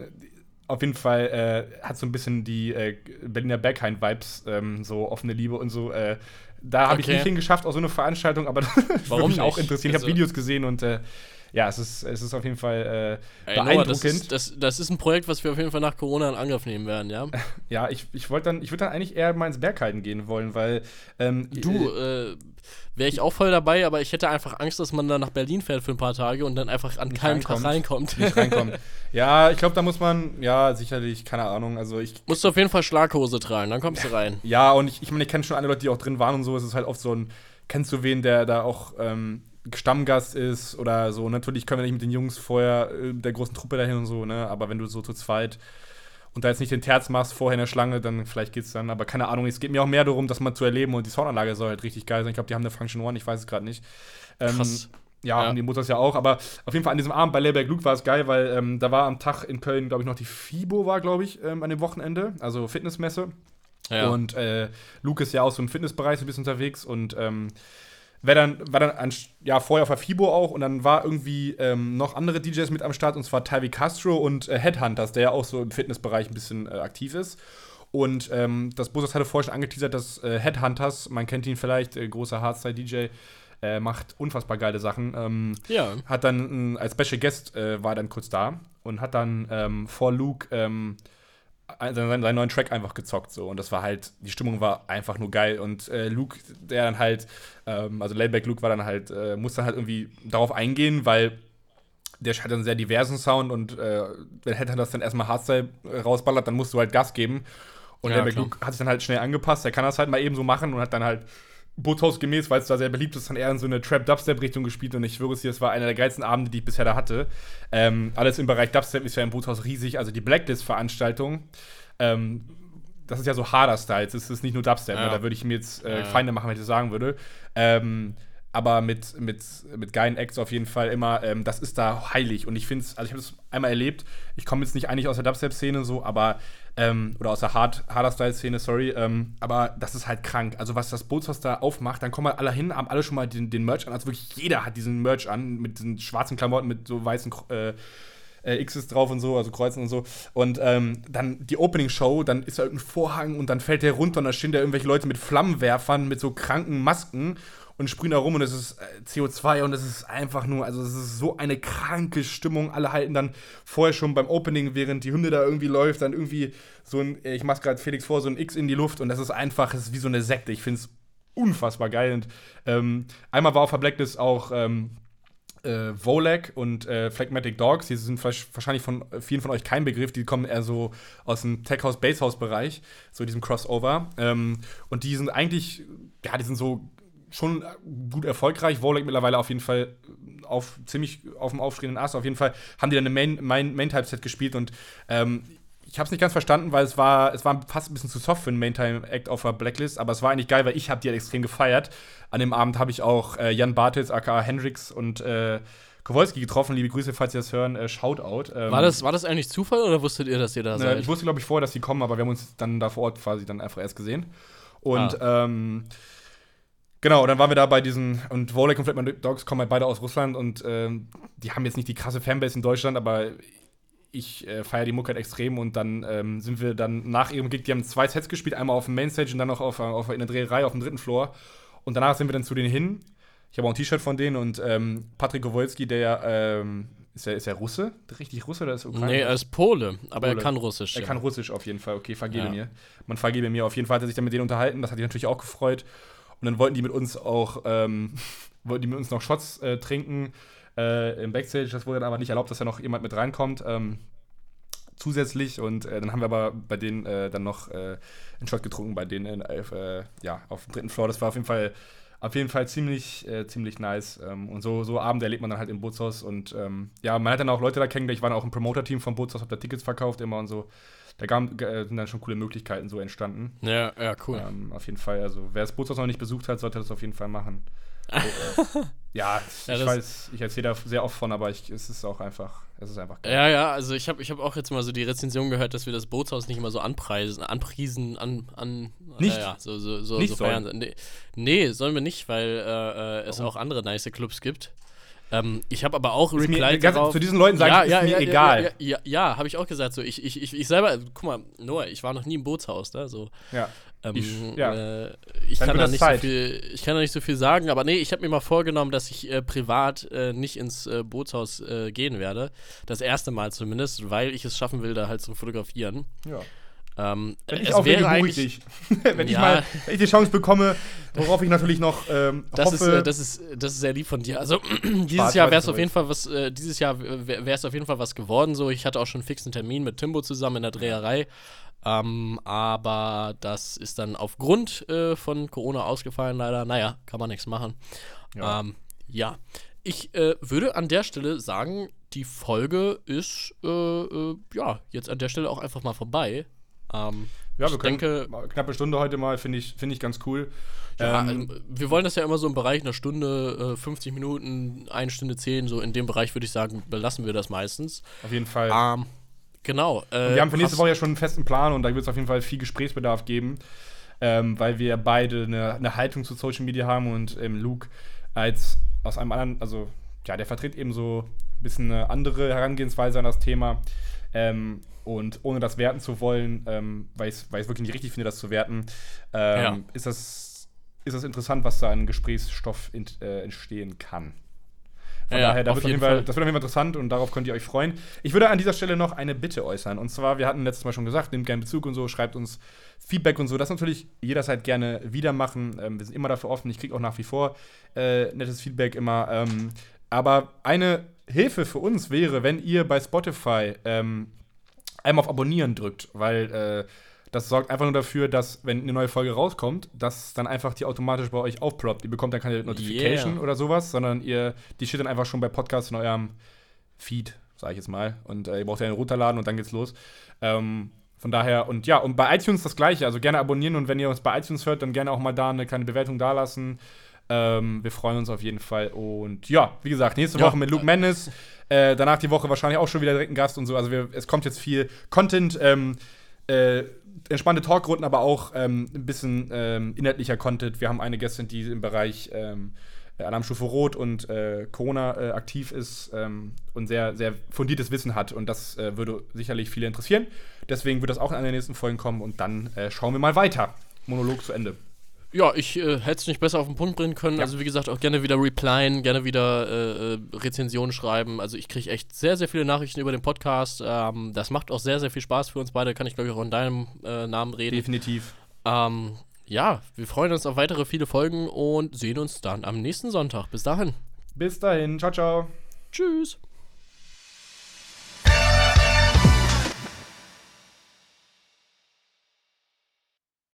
B: auf jeden Fall äh, hat so ein bisschen die äh, Berliner Berghain-Vibes, ähm, so offene Liebe und so. Äh, da habe ich
A: Okay.
B: nicht hingeschafft, auch so eine Veranstaltung, aber das würde mich auch interessieren. Ich habe
A: Also-
B: Videos gesehen und äh, ja, es ist, es ist auf jeden Fall äh,
A: Ey, Noah,
B: beeindruckend.
A: das, ist, das, das ist ein Projekt, was wir auf jeden Fall nach Corona in Angriff nehmen werden, ja?
B: ja, ich, ich wollte dann, ich würde dann eigentlich eher mal ins Berghain gehen wollen, weil ähm,
A: Du, äh, wäre ich auch voll dabei, aber ich hätte einfach Angst, dass man dann nach Berlin fährt für ein paar Tage und dann einfach an keinem Tag
B: reinkommt. nicht reinkommt. ja, ich glaube, da muss man, ja, sicherlich, keine Ahnung, also ich
A: Musst du auf jeden Fall Schlaghose tragen, dann kommst du rein.
B: Ja, und ich, ich meine, ich kenne schon andere Leute, die auch drin waren und so. Es ist halt oft so ein, kennst du wen, der da auch ähm, Stammgast ist oder so. Natürlich können wir nicht mit den Jungs vorher äh, der großen Truppe dahin und so, ne? Aber wenn du so zu zweit und da jetzt nicht den Terz machst vorher in der Schlange, dann vielleicht geht's dann. Aber keine Ahnung, es geht mir auch mehr darum, das mal zu erleben und die Soundanlage soll halt richtig geil sein. Ich glaube, die haben eine Function One, ich weiß es gerade nicht. Ähm,
A: Krass.
B: Ja,
A: Ja.
B: und die Motors ja auch. Aber auf jeden Fall an diesem Abend bei Leberg Luke war es geil, weil ähm, da war am Tag in Köln, glaube ich, noch die FIBO war, glaube ich, ähm, an dem Wochenende, also Fitnessmesse.
A: Ja.
B: Und äh, Luke ist ja auch so im Fitnessbereich so ein bisschen unterwegs und ähm, war dann, war dann an, ja, vorher auf der FIBO auch und dann war irgendwie ähm, noch andere DJs mit am Start und zwar Tavi Castro und äh, Headhunters, der ja auch so im Fitnessbereich ein bisschen äh, aktiv ist. Und ähm, das Bosos hatte vorher schon angeteasert, dass äh, Headhunters, man kennt ihn vielleicht, äh, großer Hardstyle-DJ, äh, macht unfassbar geile Sachen. Ähm,
A: ja.
B: hat dann äh, als Special Guest äh, war er dann kurz da und hat dann ähm, vor Luke ähm, seinen, seinen neuen Track einfach gezockt so und das war halt die Stimmung war einfach nur geil und äh, Luke der dann halt ähm, also Laidback Luke war dann halt äh, musste halt irgendwie darauf eingehen weil der hat einen sehr diversen Sound und äh, wenn Headhunter das dann erstmal Hardstyle äh, rausballert, dann musst du halt Gas geben. Und
A: Ja,
B: Laidback
A: klar.
B: Luke hat sich dann halt schnell angepasst. Er kann das halt mal eben so machen und hat dann halt Boothouse gemäß, weil es da sehr beliebt ist, dann eher in so eine Trap-Dubstep-Richtung gespielt. Und ich schwöre es dir, es war einer der geilsten Abende, die ich bisher da hatte. Ähm, alles im Bereich Dubstep ist ja im Boothouse riesig. Also die Blacklist-Veranstaltung, ähm, das ist ja so harder Styles. Es ist nicht nur Dubstep.
A: Ja.
B: Ne? Da würde ich mir jetzt äh,
A: Ja.
B: Feinde machen, wenn ich das sagen würde. Ähm, aber mit, mit, mit geilen Acts auf jeden Fall immer, ähm, das ist da heilig. Und ich finde es, also ich habe es einmal erlebt, ich komme jetzt nicht eigentlich aus der Dubstep-Szene so, aber, ähm, oder aus der Hard, Harder-Style-Szene, sorry, ähm, aber das ist halt krank. Also was das Bootshaus da aufmacht, dann kommen halt alle hin, haben alle schon mal den, den Merch an, also wirklich jeder hat diesen Merch an, mit diesen schwarzen Klamotten, mit so weißen äh, äh, X's drauf und so, also Kreuzen und so. Und ähm, dann die Opening-Show, dann ist da irgendein Vorhang und dann fällt der runter und da stehen da irgendwelche Leute mit Flammenwerfern, mit so kranken Masken und sprühen da rum und es ist äh, CO2 und es ist einfach nur, also es ist so eine kranke Stimmung. Alle halten dann vorher schon beim Opening, während die Hymne da irgendwie läuft, dann irgendwie so ein, ich mach's gerade Felix vor, so ein X in die Luft und das ist einfach, es ist wie so eine Sekte. Ich find's unfassbar geil. Und ähm, einmal war auf der Blacklist auch ähm, äh, Volek und äh, Phlegmatic Dogs, die sind wahrscheinlich von äh, vielen von euch kein Begriff, die kommen eher so aus dem Tech House, Bass House Bereich, so diesem Crossover. Ähm, und die sind eigentlich, ja, die sind so schon gut erfolgreich. Volek mittlerweile auf jeden Fall auf ziemlich auf dem aufstrebenden Ast. Auf jeden Fall haben die dann eine Main, Main, Main Type Set gespielt und ähm, ich habe es nicht ganz verstanden, weil es war, es war fast ein bisschen zu soft für einen Main-Time-Act auf der Blacklist, aber es war eigentlich geil, weil ich habe die halt extrem gefeiert. An dem Abend habe ich auch äh, Jan Bartels, aka Hendrix und äh, Kowalski getroffen. Liebe Grüße, falls ihr das hören. Äh, Shoutout. Ähm,
A: War das, war das eigentlich Zufall oder wusstet ihr, dass ihr da
B: äh,
A: seid?
B: ich wusste, glaube ich, vorher, dass die kommen, aber wir haben uns dann da vor Ort quasi dann einfach erst gesehen. Und ähm, genau, dann waren wir da bei diesen, und Volek und Flatman Dogs kommen halt beide aus Russland und ähm, die haben jetzt nicht die krasse Fanbase in Deutschland, aber ich äh, feiere die Mucke halt extrem und dann ähm, sind wir dann nach ihrem Gig, die haben zwei Sets gespielt, einmal auf dem Mainstage und dann noch auf, auf in der Dreherei auf dem dritten Floor. Und danach sind wir dann zu denen hin. Ich habe auch ein T-Shirt von denen und ähm, Patrick Kowalski, der ja, ähm, ist er ist er Russe? Richtig Russe oder ist er Ukrainer?
A: nee, er ist Pole, aber
B: Pole.
A: er kann Russisch.
B: Er
A: ja.
B: kann Russisch auf jeden Fall, okay, vergebe
A: Ja.
B: mir. Man vergebe mir. Auf jeden Fall hat er sich dann mit denen unterhalten, das hat ihn natürlich auch gefreut. Und dann wollten die mit uns auch, ähm, wollten die mit uns noch Shots äh, trinken äh, im Backstage. Das wurde dann aber nicht erlaubt, dass da noch jemand mit reinkommt. Ähm, zusätzlich und äh, dann haben wir aber bei denen äh, dann noch äh, einen Shot getrunken, bei denen äh, ja, auf dem dritten Floor. Das war auf jeden Fall auf jeden Fall ziemlich, äh, ziemlich nice. Ähm, und so, so Abende erlebt man dann halt im Bootshaus. Und ähm, ja, man hat dann auch Leute da kennengelernt. Ich war auch im Promoter-Team vom Bootshaus, hab da Tickets verkauft immer und so. Da gab, äh, sind dann schon coole Möglichkeiten so entstanden.
A: Ja, ja, cool.
B: Ähm, auf jeden Fall. Also, wer das Bootshaus noch nicht besucht hat, sollte das auf jeden Fall machen. So, äh, ja, ich
A: Ja, das-
B: weiß, ich erzähle da sehr oft von, aber ich, es ist auch einfach, es ist einfach geil.
A: Ja, ja, also ich habe ich hab auch jetzt mal so die Rezension gehört, dass wir das Bootshaus nicht immer so anpreisen, anpriesen, an, an
B: Nicht?
A: Äh, ja, so, so, so,
B: Nicht
A: so
B: sollen.
A: feiern. Nee, nee, sollen wir nicht, weil äh, äh, es auch andere nice Clubs gibt. Ähm, ich habe aber auch Reply darauf.
B: zu diesen Leuten sage
A: ja,
B: ich,
A: ja,
B: ist mir
A: ja,
B: egal.
A: Ja, ja, ja, ja habe ich auch gesagt. So, ich, ich, ich, ich selber, guck mal, Noah, ich war noch nie im Bootshaus, ne? So,
B: Ja.
A: ähm,
B: Ich- ja.
A: äh, ich, kann da nicht so viel, ich kann da nicht so viel sagen, aber nee, ich habe mir mal vorgenommen, dass ich äh, privat äh, nicht ins äh, Bootshaus äh, gehen werde. Das erste Mal zumindest, weil ich es schaffen will, da halt zu fotografieren.
B: Ja.
A: Ähm,
B: Wenn ich
A: es
B: auflege,
A: wäre
B: buche ich dich. wenn, ich
A: Ja.
B: mal, wenn ich die Chance bekomme, worauf ich natürlich noch ähm,
A: Das
B: hoffe.
A: ist, äh, das, ist, das ist sehr lieb von dir. Also dieses Jahr wäre es auf jeden Fall was, äh, dieses Jahr wäre es auf jeden Fall was geworden. So, ich hatte auch schon einen fixen Termin mit Timbo zusammen in der Dreherei. Ähm, aber das ist dann aufgrund äh, von Corona ausgefallen, leider. Naja, kann man nichts machen.
B: Ja.
A: Ähm, ja. Ich äh, würde an der Stelle sagen, die Folge ist äh, ja jetzt an der Stelle auch einfach mal vorbei. Ähm,
B: ja, wir
A: ich
B: können
A: denke-
B: knappe Stunde heute mal, finde ich, finde ich ganz cool.
A: Ja,
B: Ähm,
A: ähm, wir wollen das ja immer so im Bereich einer Stunde, äh, 50 Minuten, eine Stunde 10, so in dem Bereich würde ich sagen, belassen wir das meistens.
B: auf jeden Fall.
A: Ähm, genau. Äh,
B: wir haben für nächste Woche ja schon einen festen Plan und da wird es auf jeden Fall viel Gesprächsbedarf geben, ähm, weil wir beide eine, eine Haltung zu Social Media haben und ähm, Luke als aus einem anderen, also ja, der vertritt eben so ein bisschen eine andere Herangehensweise an das Thema. Ähm, und ohne das werten zu wollen, ähm, weil ich es wirklich nicht richtig finde, das zu werten, ähm,
A: Ja.
B: ist, das, ist das interessant, was da an Gesprächsstoff ent, äh, entstehen kann. Von
A: Ja,
B: daher, da
A: auf
B: jeden Fall,
A: Fall.
B: das wird auf jeden Fall interessant und darauf könnt ihr euch freuen. Ich würde an dieser Stelle noch eine Bitte äußern. Und zwar, wir hatten letztes Mal schon gesagt, nehmt gerne Bezug und so, schreibt uns Feedback und so. Das natürlich jederzeit gerne wieder machen. Ähm, wir sind immer dafür offen. Ich kriege auch nach wie vor äh, nettes Feedback immer. Ähm, aber eine Hilfe für uns wäre, wenn ihr bei Spotify ähm, einmal auf Abonnieren drückt, weil äh, das sorgt einfach nur dafür, dass, wenn eine neue Folge rauskommt, dass dann einfach die automatisch bei euch aufploppt. Ihr bekommt dann keine Notification
A: Yeah.
B: oder sowas, sondern ihr, die steht dann einfach schon bei Podcasts in eurem Feed, sage ich jetzt mal. Und äh, ihr braucht ja einen runterladen und dann geht's los. Ähm, von daher, und ja, und bei iTunes das gleiche. Also gerne abonnieren und wenn ihr uns bei iTunes hört, dann gerne auch mal da eine kleine Bewertung dalassen. Ähm, wir freuen uns auf jeden Fall. Und ja, wie gesagt, nächste
A: Ja.
B: Woche mit Luke Mendes. Äh, danach die Woche wahrscheinlich auch schon wieder direkt ein Gast und so. Also wir, es kommt jetzt viel Content. Ähm, äh, entspannte Talkrunden, aber auch ähm, ein bisschen ähm, inhaltlicher Content. Wir haben eine Gästin, die im Bereich ähm, Alarmstufe Rot und äh, Corona äh, aktiv ist ähm, und sehr, sehr fundiertes Wissen hat. Und das äh, würde sicherlich viele interessieren. Deswegen wird das auch in einer der nächsten Folgen kommen und dann äh, schauen wir mal weiter. Monolog zu Ende.
A: Ja, ich äh, hätte es nicht besser auf den Punkt bringen können.
B: Ja.
A: Also wie gesagt, auch gerne wieder replyen, gerne wieder äh, äh, Rezensionen schreiben. Also ich kriege echt sehr, sehr viele Nachrichten über den Podcast. Ähm, das macht auch sehr, sehr viel Spaß für uns beide. Kann ich, glaube ich, auch in deinem äh, Namen reden.
B: Definitiv.
A: Ähm, ja, wir freuen uns auf weitere viele Folgen und sehen uns dann am nächsten Sonntag. Bis dahin.
B: Bis dahin. Ciao, ciao.
A: Tschüss.